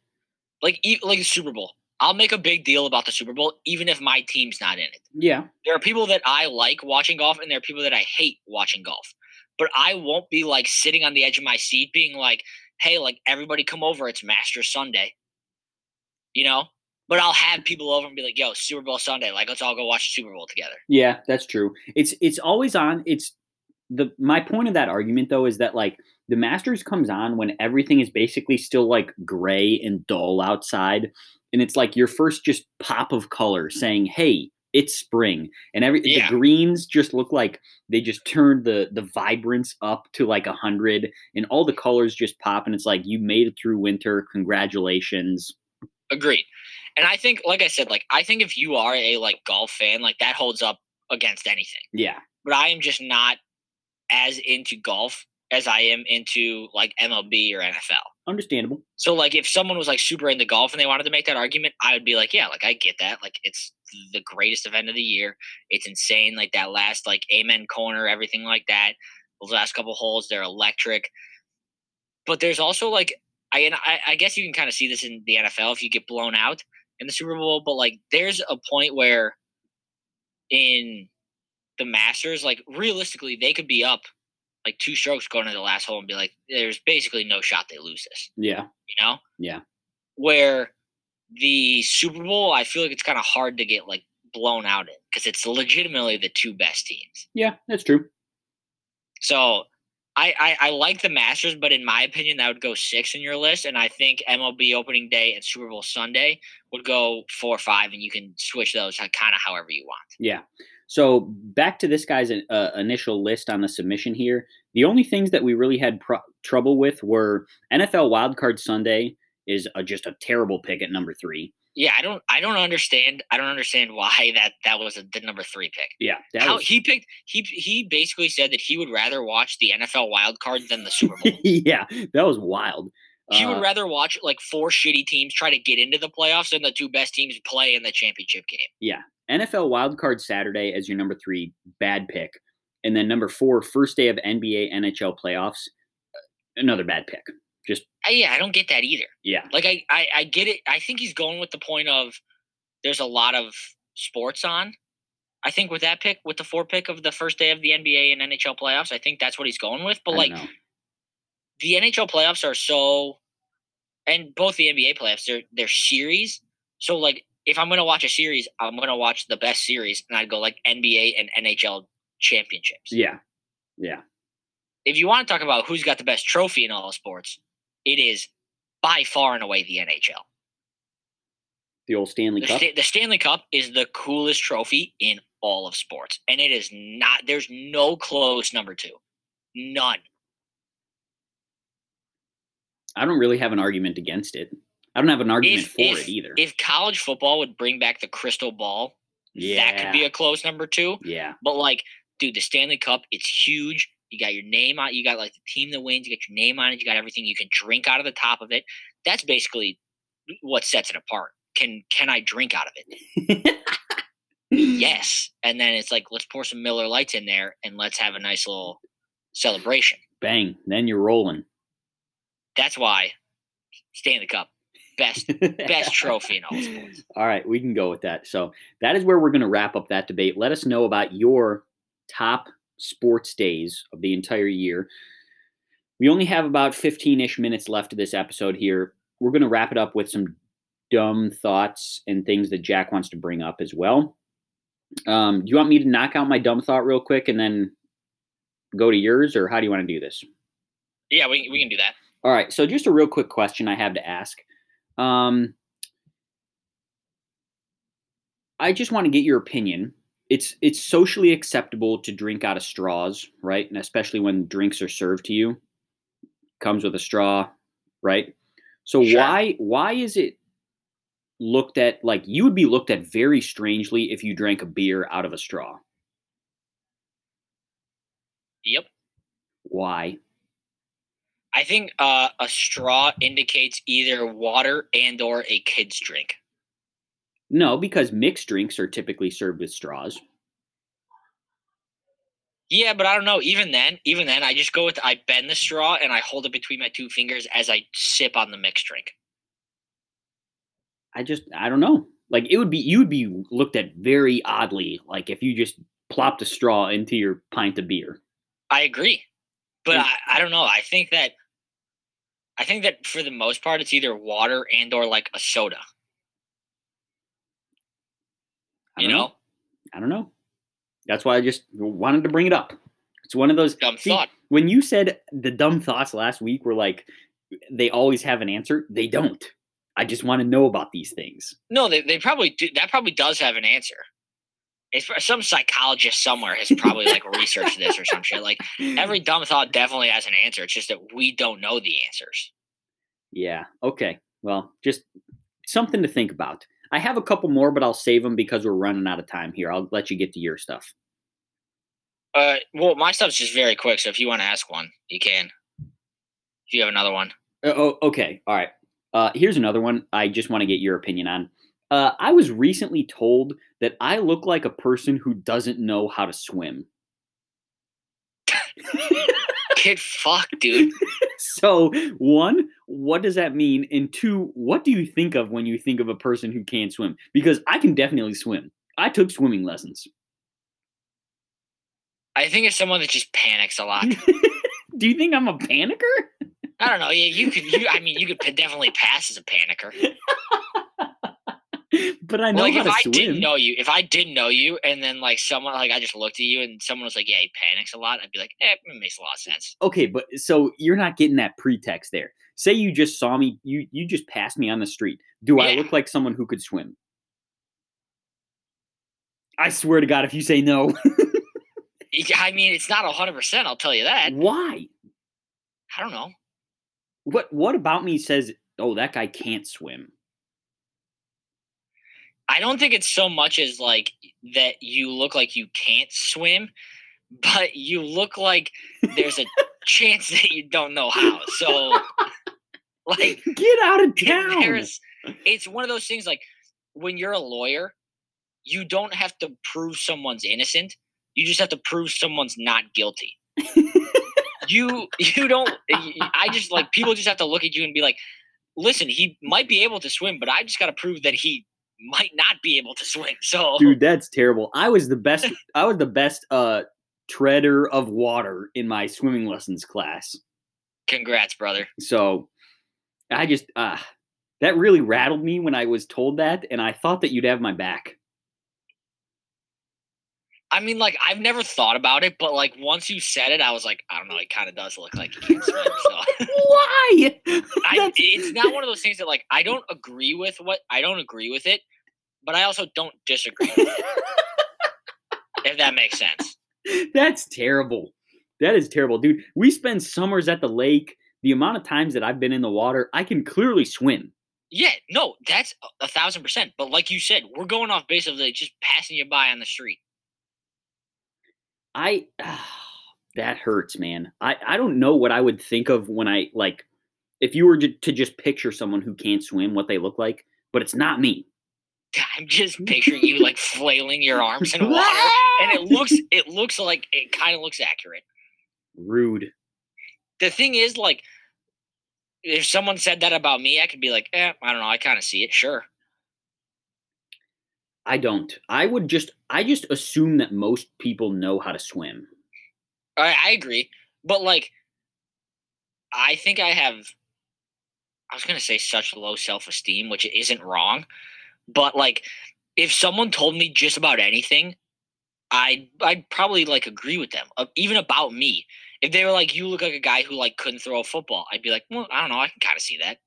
Speaker 1: Like like the Super Bowl. I'll make a big deal about the Super Bowl even if my team's not in it.
Speaker 2: Yeah.
Speaker 1: There are people that I like watching golf and there are people that I hate watching golf. But I won't be like sitting on the edge of my seat being like, "Hey, like everybody come over, it's Masters Sunday." You know? But I'll have people over and be like, "Yo, Super Bowl Sunday, like let's all go watch the Super Bowl together."
Speaker 2: Yeah, that's true. It's it's always on. It's the my point of that argument though is that like the Masters comes on when everything is basically still like gray and dull outside, and it's like your first just pop of color saying, "Hey, it's spring," and every
Speaker 1: Yeah.
Speaker 2: the greens just look like they just turned the the vibrance up to like a hundred, and all the colors just pop, and it's like you made it through winter. Congratulations.
Speaker 1: Agreed. And I think like I said, like I think if you are a like golf fan, like that holds up against anything.
Speaker 2: Yeah,
Speaker 1: But I am just not as into golf as I am into like MLB or NFL.
Speaker 2: understandable.
Speaker 1: So like if someone was like super into golf and they wanted to make that argument, I would be like, yeah, like I get that. Like it's the greatest event of the year. It's insane. Like that last like amen corner, everything like that. Those last couple holes, they're electric. But there's also like I and I, I guess you can kind of see this in the NFL if you get blown out in the Super Bowl, but like there's a point where in the Masters, like realistically, they could be up like two strokes going to the last hole and be like, there's basically no shot they lose this
Speaker 2: Yeah,
Speaker 1: you know?
Speaker 2: Yeah.
Speaker 1: Where the Super Bowl, I feel like it's kind of hard to get like blown out in because it's legitimately the two best teams.
Speaker 2: yeah, that's true.
Speaker 1: So I, I I like the Masters, but in my opinion, that would go six in your list, and I think MLB opening day and Super Bowl Sunday would go four or five, and you can switch those kind of however you want.
Speaker 2: Yeah. So back to this guy's uh, initial list on the submission here. The only things that we really had trouble with were NFL Wildcard Sunday is a, just a terrible pick at number three.
Speaker 1: Yeah, I don't I don't understand I don't understand why that that was a, the number three pick.
Speaker 2: Yeah, that
Speaker 1: How
Speaker 2: was,
Speaker 1: he picked he he basically said that he would rather watch the NFL wild card than the Super Bowl.
Speaker 2: yeah, that was wild.
Speaker 1: He
Speaker 2: Uh,
Speaker 1: would rather watch like four shitty teams try to get into the playoffs than the two best teams play in the championship game.
Speaker 2: Yeah, NFL Wildcard Saturday as your number three, bad pick, and then number four, first day of NBA NHL playoffs, another bad pick.
Speaker 1: I, yeah, I don't get that either.
Speaker 2: yeah,
Speaker 1: Like I, I I get it. I think he's going with the point of there's a lot of sports on. I think with that pick, with the four pick of the first day of the NBA and NHL playoffs, I think that's what he's going with. But
Speaker 2: I
Speaker 1: like
Speaker 2: know.
Speaker 1: the NHL playoffs are so, and both the NBA playoffs, they're they're series. So like, if I'm gonna watch a series, I'm gonna watch the best series, and I'd go like NBA and NHL championships.
Speaker 2: yeah, yeah,
Speaker 1: If you want to talk about who's got the best trophy in all sports, it is by far and away the NHL.
Speaker 2: the old Stanley
Speaker 1: The,
Speaker 2: Cup.
Speaker 1: Sta- the Stanley Cup is the coolest trophy in all of sports, and it is not. There's no close number two, none.
Speaker 2: I don't really have an argument against it. I don't have an argument
Speaker 1: If-
Speaker 2: for
Speaker 1: if-
Speaker 2: it either.
Speaker 1: If college football would bring back the crystal ball, yeah. that could be a close number two.
Speaker 2: yeah,
Speaker 1: But like, dude, the Stanley Cup, it's huge. You got your name on. You got like the team that wins. You got your name on it. You got everything. You can drink out of the top of it. That's basically what sets it apart. Can can I drink out of it? Yes. And then it's like, let's pour some Miller Lites in there and let's have a nice little celebration.
Speaker 2: Bang, then you're rolling.
Speaker 1: That's why Stanley Cup, best best trophy in all sports.
Speaker 2: All right, we can go with that. So that is where we're going to wrap up that debate. Let us know about your top sports days of the entire year. We only have about 15 ish minutes left of this episode here. We're going to wrap it up with some dumb thoughts and things that Jack wants to bring up as well. Um, do you want me to knock out my dumb thought real quick and then go to yours, or how do you want to do this?
Speaker 1: Yeah, we, we can do that.
Speaker 2: All right. So just a real quick question I have to ask. Um, I just want to get your opinion. It's it's socially acceptable to drink out of straws, right? And especially when drinks are served to you, comes with a straw, right? So
Speaker 1: Sure.
Speaker 2: why why is it looked at like you would be looked at very strangely if you drank a beer out of a straw?
Speaker 1: Yep.
Speaker 2: Why?
Speaker 1: I think uh, a straw indicates either water and or a kid's drink.
Speaker 2: No, because mixed drinks are typically served with straws.
Speaker 1: Yeah, but I don't know. Even then, even then, I just go with I bend the straw and I hold it between my two fingers as I sip on the mixed drink.
Speaker 2: I just I don't know. Like it would be you would be looked at very oddly, like if you just plopped a straw into your pint of beer.
Speaker 1: I agree, but I, I don't know. I think that I think that for the most part, it's either water and or like a soda. You
Speaker 2: don't
Speaker 1: know,
Speaker 2: I don't know. That's why I just wanted to bring it up. It's one of those
Speaker 1: dumb
Speaker 2: See,
Speaker 1: thought.
Speaker 2: when you said the dumb thoughts last week were like they always have an answer. They don't. I just want to know about these things.
Speaker 1: No, they, they probably do. That probably does have an answer. It's some psychologist somewhere has probably like researched this or some shit. Like every dumb thought definitely has an answer. It's just that we don't know the answers.
Speaker 2: Yeah. Okay. Well, just something to think about. I have a couple more, but I'll save them because we're running out of time here. I'll let you get to your stuff.
Speaker 1: Uh, well, my stuff's just very quick. So if you want to ask one, you can. If you have another one,
Speaker 2: Uh, oh, okay. All right. Uh, here's another one I just want to get your opinion on. Uh, I was recently told that I look like a person who doesn't know how to swim.
Speaker 1: kid, fuck, dude.
Speaker 2: So, one, what does that mean? And two, what do you think of when you think of a person who can't swim? Because I can definitely swim. I took swimming lessons.
Speaker 1: I think it's someone that just panics a lot.
Speaker 2: do you think I'm a panicker?
Speaker 1: I don't know. Yeah, you could. You, I mean, you could definitely pass as a panicker.
Speaker 2: but I know
Speaker 1: like
Speaker 2: how
Speaker 1: if
Speaker 2: to
Speaker 1: I
Speaker 2: swim.
Speaker 1: didn't know you, if I didn't know you, and then like someone like I just looked at you and someone was like, "Yeah, he panics a lot," I'd be like, "Eh, it makes a lot of sense."
Speaker 2: okay, but so you're not getting that pretext there. Say you just saw me, you you just passed me on the street. Do I look like someone who could swim? I swear to God, if you say no,
Speaker 1: I mean, it's not hundred percent. I'll tell you that.
Speaker 2: why?
Speaker 1: I don't know.
Speaker 2: What what about me says, oh, that guy can't swim?
Speaker 1: I don't think it's so much as like that you look like you can't swim, but you look like there's a chance that you don't know how. So, like,
Speaker 2: Get out of town.
Speaker 1: it's one of those things like when you're a lawyer, you don't have to prove someone's innocent. You just have to prove someone's not guilty. you you don't. I just like people just have to look at you and be like, listen, he might be able to swim, but I just got to prove that he might not be able to swim. So
Speaker 2: Dude, that's terrible. I was the best I was the best uh treader of water in my swimming lessons class.
Speaker 1: congrats, brother.
Speaker 2: So I just uh that really rattled me when I was told that and I thought that you'd have my back.
Speaker 1: I mean, like I've never thought about it, but like once you said it, I was like, I don't know. It kind of does look like he can't swim. So
Speaker 2: Why?
Speaker 1: I, it's not one of those things that like I don't agree with what I don't agree with it, but I also don't disagree. with it, if that makes sense.
Speaker 2: That's terrible. That is terrible, dude. We spend summers at the lake. The amount of times that I've been in the water, I can clearly swim.
Speaker 1: Yeah, no, that's a, thousand percent. But like you said, we're going off base of like just passing you by on the street.
Speaker 2: I that hurts, man. I I don't know what I would think of when I like if you were to, to just picture someone who can't swim, what they look like, but it's not me.
Speaker 1: I'm just picturing you like flailing your arms in water, and it looks it looks like it kind of looks accurate.
Speaker 2: rude.
Speaker 1: the thing is like if someone said that about me i could be like eh, i don't know i kind of see it sure
Speaker 2: I don't. I would just I just assume that most people know how to swim.
Speaker 1: I, I agree but like i think i have i was going to say such low self-esteem which isn't wrong but like if someone told me just about anything i'd i'd probably like agree with them uh, even about me if they were like you look like a guy who like couldn't throw a football i'd be like well i don't know i can kind of see that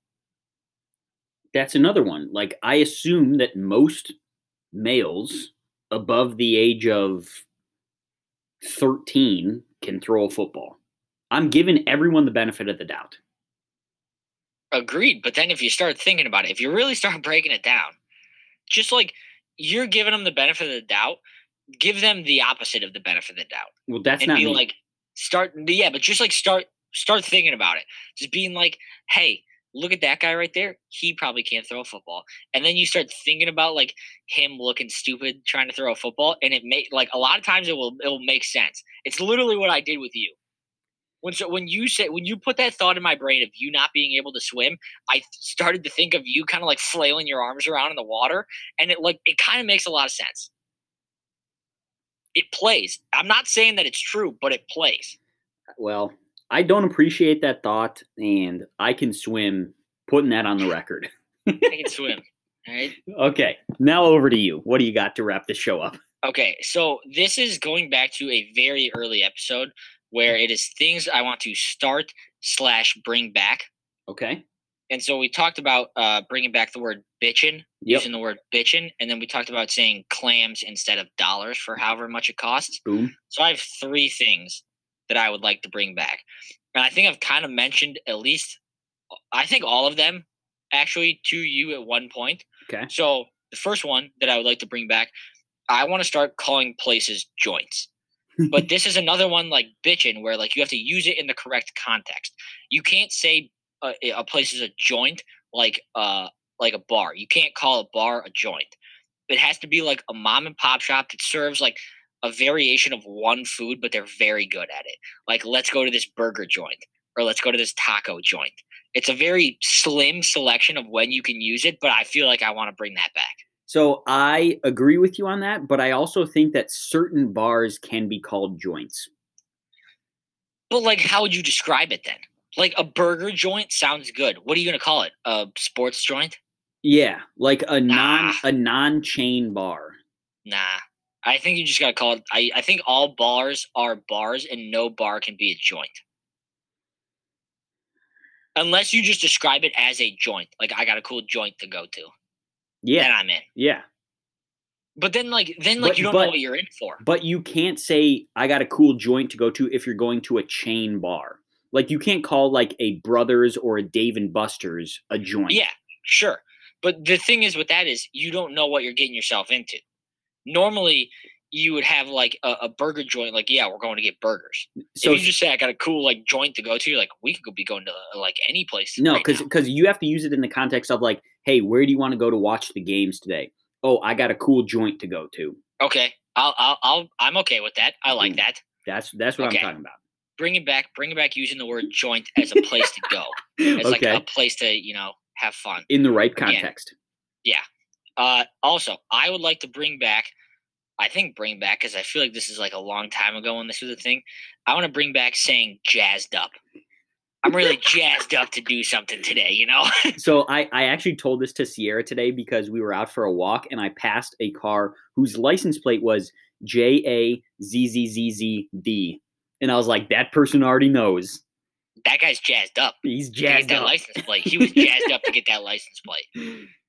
Speaker 2: That's another one. Like I assume that most males above the age of 13 can throw a football. I'm giving everyone the benefit of the doubt.
Speaker 1: Agreed. But then if you start thinking about it, if you really start breaking it down, just like you're giving them the benefit of the doubt, give them the opposite of the benefit of the doubt.
Speaker 2: Well, that's
Speaker 1: and
Speaker 2: not
Speaker 1: be
Speaker 2: me.
Speaker 1: like, start, yeah, but just like start, start thinking about it. Just being like, hey, look at that guy right there. He probably can't throw a football. And then you start thinking about like him looking stupid trying to throw a football, and it make like a lot of times it will it will make sense. It's literally what I did with you. When so when you said when you put that thought in my brain of you not being able to swim, I started to think of you kind of like flailing your arms around in the water, and it like it kind of makes a lot of sense. It plays. I'm not saying that it's true, but it plays.
Speaker 2: Well, I don't appreciate that thought, and I can swim. Putting that on the record.
Speaker 1: I can swim. All right.
Speaker 2: Okay, now over to you. What do you got to wrap the show up?
Speaker 1: Okay, so this is going back to a very early episode where it is things I want to start slash bring back.
Speaker 2: Okay.
Speaker 1: And so we talked about uh, bringing back the word bitchin,
Speaker 2: Yep.
Speaker 1: using the word bitchin, and then we talked about saying clams instead of dollars for however much it costs.
Speaker 2: Boom.
Speaker 1: So I have three things that I would like to bring back. And I think I've kind of mentioned at least, I think all of them actually to you at one point.
Speaker 2: Okay.
Speaker 1: So the first one that I would like to bring back, I want to start calling places joints. But this is another one like bitchin' where like you have to use it in the correct context. You can't say a, a place is a joint like uh like a bar. You can't call a bar a joint. It has to be like a mom and pop shop that serves like a variation of one food, but they're very good at it. Like let's go to this burger joint or let's go to this taco joint. It's a very slim selection of when you can use it, but I feel like I want to bring that back.
Speaker 2: So I agree with you on that, but I also think that certain bars can be called joints.
Speaker 1: But like, how would you describe it then? Like a burger joint sounds good. What are you gonna call it? A sports joint?
Speaker 2: Yeah, like a non a non chain bar.
Speaker 1: Nah. I think you just gotta call it. I, I think all bars are bars, and no bar can be a joint. Unless you just describe it as a joint, like I got a cool joint to go to,
Speaker 2: Yeah,
Speaker 1: I'm in.
Speaker 2: yeah.
Speaker 1: But then, like, then like
Speaker 2: But-
Speaker 1: you don't
Speaker 2: but-
Speaker 1: know what you're in for.
Speaker 2: But you can't say I got a cool joint to go to if you're going to a chain bar. Like you can't call like a Brothers or a Dave and Buster's a joint.
Speaker 1: Yeah, sure. But the thing is with that is you don't know what you're getting yourself into. Normally, you would have like a, a burger joint, like, yeah, we're going to get burgers.
Speaker 2: So
Speaker 1: if you just say I got a cool like joint to go to, you're like, we could be going to uh, like any place.
Speaker 2: no,
Speaker 1: right
Speaker 2: because
Speaker 1: now.
Speaker 2: because you have to use it in the context of like, hey, where do you want to go to watch the games today? Oh, I got a cool joint to go to.
Speaker 1: okay, I'll, I'll, I'll, I'm okay with that. I like that.
Speaker 2: That's that's what
Speaker 1: Okay.
Speaker 2: I'm talking about.
Speaker 1: Bring it back. Bring it back using the word joint as a place to go. As like a place to you know have fun.
Speaker 2: in the right
Speaker 1: Again.
Speaker 2: context.
Speaker 1: Uh, also, I would like to bring back. I think bring back because I feel like this is like a long time ago when this was a thing. I want to bring back saying jazzed up. I'm really jazzed up to do something today. You know.
Speaker 2: So I, I actually told this to Sierra today because we were out for a walk and I passed a car whose license plate was J A Z Z Z Z D. And I was like, that person already knows.
Speaker 1: that guy's jazzed up.
Speaker 2: He's jazzed
Speaker 1: that license plate. He was jazzed up to get that license plate.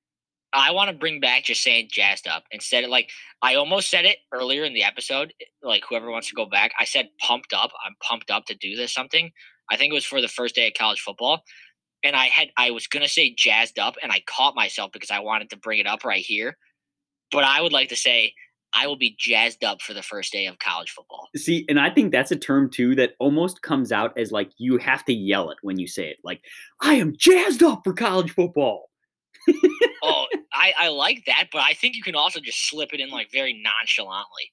Speaker 1: I want to bring back just saying jazzed up instead of like I almost said it earlier in the episode. Eh, like whoever wants to go back, I said pumped up. I'm pumped up to do this something. I think it was for the first day of college football, and I had I was gonna say jazzed up, and I caught myself because I wanted to bring it up right here. But I would like to say I will be jazzed up for the first day of college football.
Speaker 2: See, and I think that's a term too that almost comes out as like you have to yell it when you say it. Like, I am jazzed up for college football.
Speaker 1: Oh, I, I like that, but I think you can also just slip it in like very nonchalantly.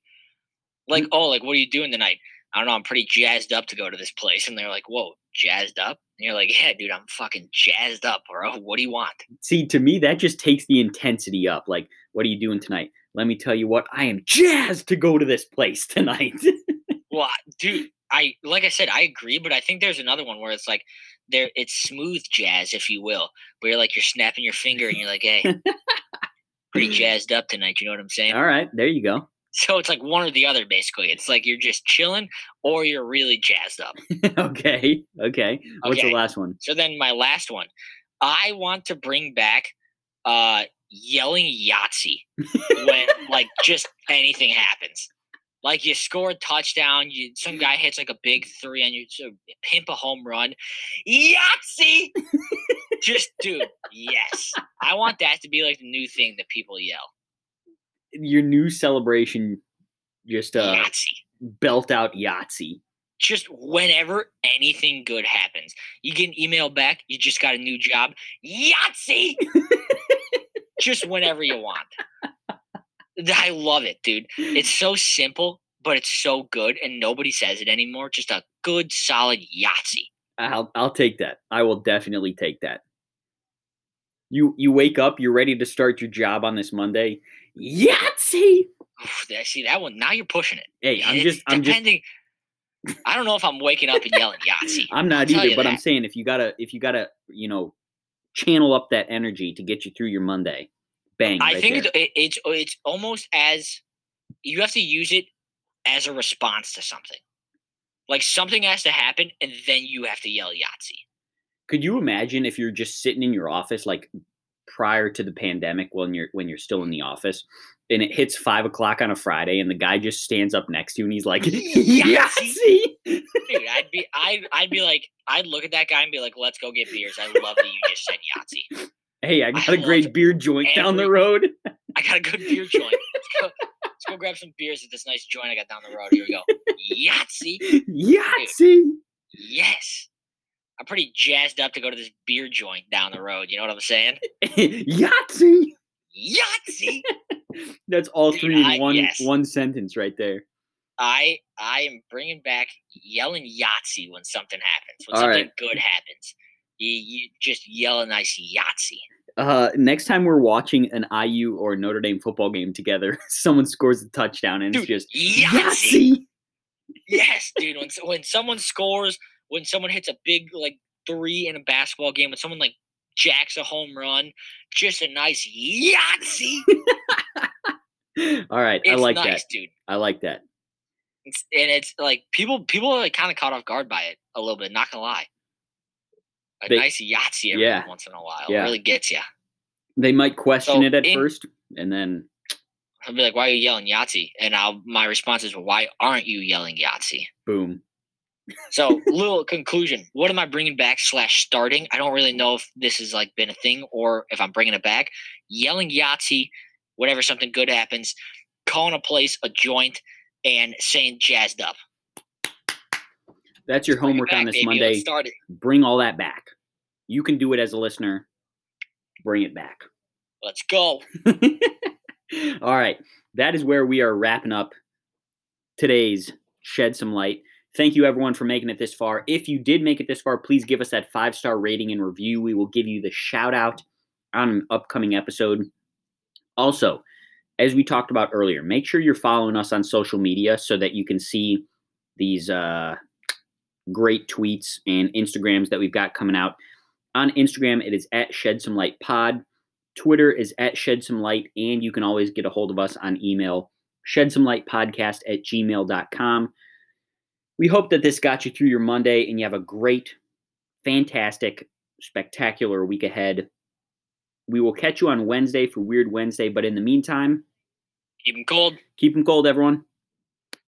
Speaker 1: Like, mm. oh, like what are you doing tonight? I don't know. I'm pretty jazzed up to go to this place, and they're like, "Whoa, jazzed up?" And you're like, "Yeah, dude, I'm fucking jazzed up, bro. What do you want?"
Speaker 2: See, to me, that just takes the intensity up. Like, what are you doing tonight? Let me tell you what, I am jazzed to go to this place tonight.
Speaker 1: Well, dude, I like I said, I agree, but I think there's another one where it's like there, it's smooth jazz, if you will, where you're like you're snapping your finger and you're like, "Hey, pretty jazzed up tonight." You know what I'm saying?
Speaker 2: All right, there you go.
Speaker 1: So it's like one or the other, basically. It's like you're just chilling or you're really jazzed up.
Speaker 2: okay, okay. What's
Speaker 1: Okay.
Speaker 2: the last one?
Speaker 1: So then my last one, I want to bring back uh yelling Yahtzee when like just anything happens. Like you score a touchdown, you some guy hits like a big three and you pimp a home run. Yahtzee! just dude, yes. I want that to be like the new thing that people yell.
Speaker 2: Your new celebration, just uh,
Speaker 1: Yahtzee.
Speaker 2: belt out Yahtzee.
Speaker 1: just whenever anything good happens. You get an email back, you just got a new job. Yahtzee! just whenever you want. I love it, dude. It's so simple, but it's so good, and nobody says it anymore. Just a good, solid Yahtzee.
Speaker 2: I'll I'll take that. I will definitely take that. You you wake up, you're ready to start your job on this Monday. Yahtzee!
Speaker 1: I see that one. Now you're pushing it.
Speaker 2: Hey, I'm
Speaker 1: It's
Speaker 2: just I'm just.
Speaker 1: I don't know if I'm waking up and yelling Yahtzee.
Speaker 2: I'm not either, but I'm saying if you gotta if you gotta, you know, channel up that energy to get you through your Monday. Bang.
Speaker 1: I
Speaker 2: right
Speaker 1: think it, it's oh, it's almost as you have to use it as a response to something. Like something has to happen, and then you have to yell Yahtzee.
Speaker 2: Could you imagine if you're just sitting in your office, like prior to the pandemic, when you're when you're still in the office, and it hits five o'clock on a Friday, and the guy just stands up next to you, and he's like, "Yahtzee!"
Speaker 1: Dude, I'd be I I'd be like I'd look at that guy and be like, "Let's go get beers." I love that you just said Yahtzee.
Speaker 2: Hey, I got
Speaker 1: I
Speaker 2: a great beer joint down the road.
Speaker 1: I got a good beer joint. Let's go, let's go grab some beers at this nice joint I got down the road. Here we go. Yahtzee.
Speaker 2: Yahtzee!
Speaker 1: Yes. I'm pretty jazzed up to go to this beer joint down the road. You know what I'm saying?
Speaker 2: Yahtzee!
Speaker 1: Yahtzee.
Speaker 2: That's all
Speaker 1: Dude,
Speaker 2: three in one
Speaker 1: yes.
Speaker 2: one sentence right there.
Speaker 1: I I am bringing back yelling Yahtzee when something happens. When
Speaker 2: All
Speaker 1: something
Speaker 2: right.
Speaker 1: good happens, you, just yell a nice Yahtzee.
Speaker 2: Uh, next time we're watching an IU or Notre Dame football game together, someone scores a touchdown and
Speaker 1: Dude,
Speaker 2: it's just
Speaker 1: Yahtzee.
Speaker 2: Yahtzee!
Speaker 1: Yes, dude. When when someone scores, when someone hits a big like three in a basketball game, when someone like jacks a home run, just a nice Yahtzee.
Speaker 2: All right,
Speaker 1: It's
Speaker 2: I like
Speaker 1: nice,
Speaker 2: that.
Speaker 1: dude.
Speaker 2: I like that.
Speaker 1: It's, and it's like people people are like kind of caught off guard by it a little bit. Not gonna lie. A
Speaker 2: They-
Speaker 1: nice Yahtzee every
Speaker 2: yeah.
Speaker 1: once in a while
Speaker 2: Yeah.
Speaker 1: really gets you.
Speaker 2: They might question
Speaker 1: So
Speaker 2: it at
Speaker 1: in-
Speaker 2: first, and then
Speaker 1: I'll be like, "Why are you yelling Yahtzee?" And I'll my response is, "Why aren't you yelling Yahtzee?"
Speaker 2: boom.
Speaker 1: So, little conclusion: What am I bringing back slash starting? I don't really know if this has like been a thing or if I'm bringing it back. Yelling Yahtzee whenever something good happens, calling a place a joint, and saying jazzed up.
Speaker 2: That's your homework on this
Speaker 1: baby.
Speaker 2: Monday. Bring all that back. You can do it as a listener. Bring it back.
Speaker 1: Let's go.
Speaker 2: All right. That is where we are wrapping up today's Shed Some Lite. Thank you, everyone, for making it this far. If you did make it this far, please give us that five star rating and review. We will give you the shout out on an upcoming episode. Also, as we talked about earlier, make sure you're following us on social media so that you can see these uh, great tweets and Instagrams that we've got coming out. On Instagram, it is at Shed Some Lite Pod. Twitter is at Shed Some Lite, and you can always get a hold of us on email, shed some lite podcast at gmail.com. We hope that this got you through your Monday and you have a great, fantastic, spectacular week ahead. We will catch you on Wednesday for Weird Wednesday, but in the meantime,
Speaker 1: keep them cold.
Speaker 2: keep them cold, everyone.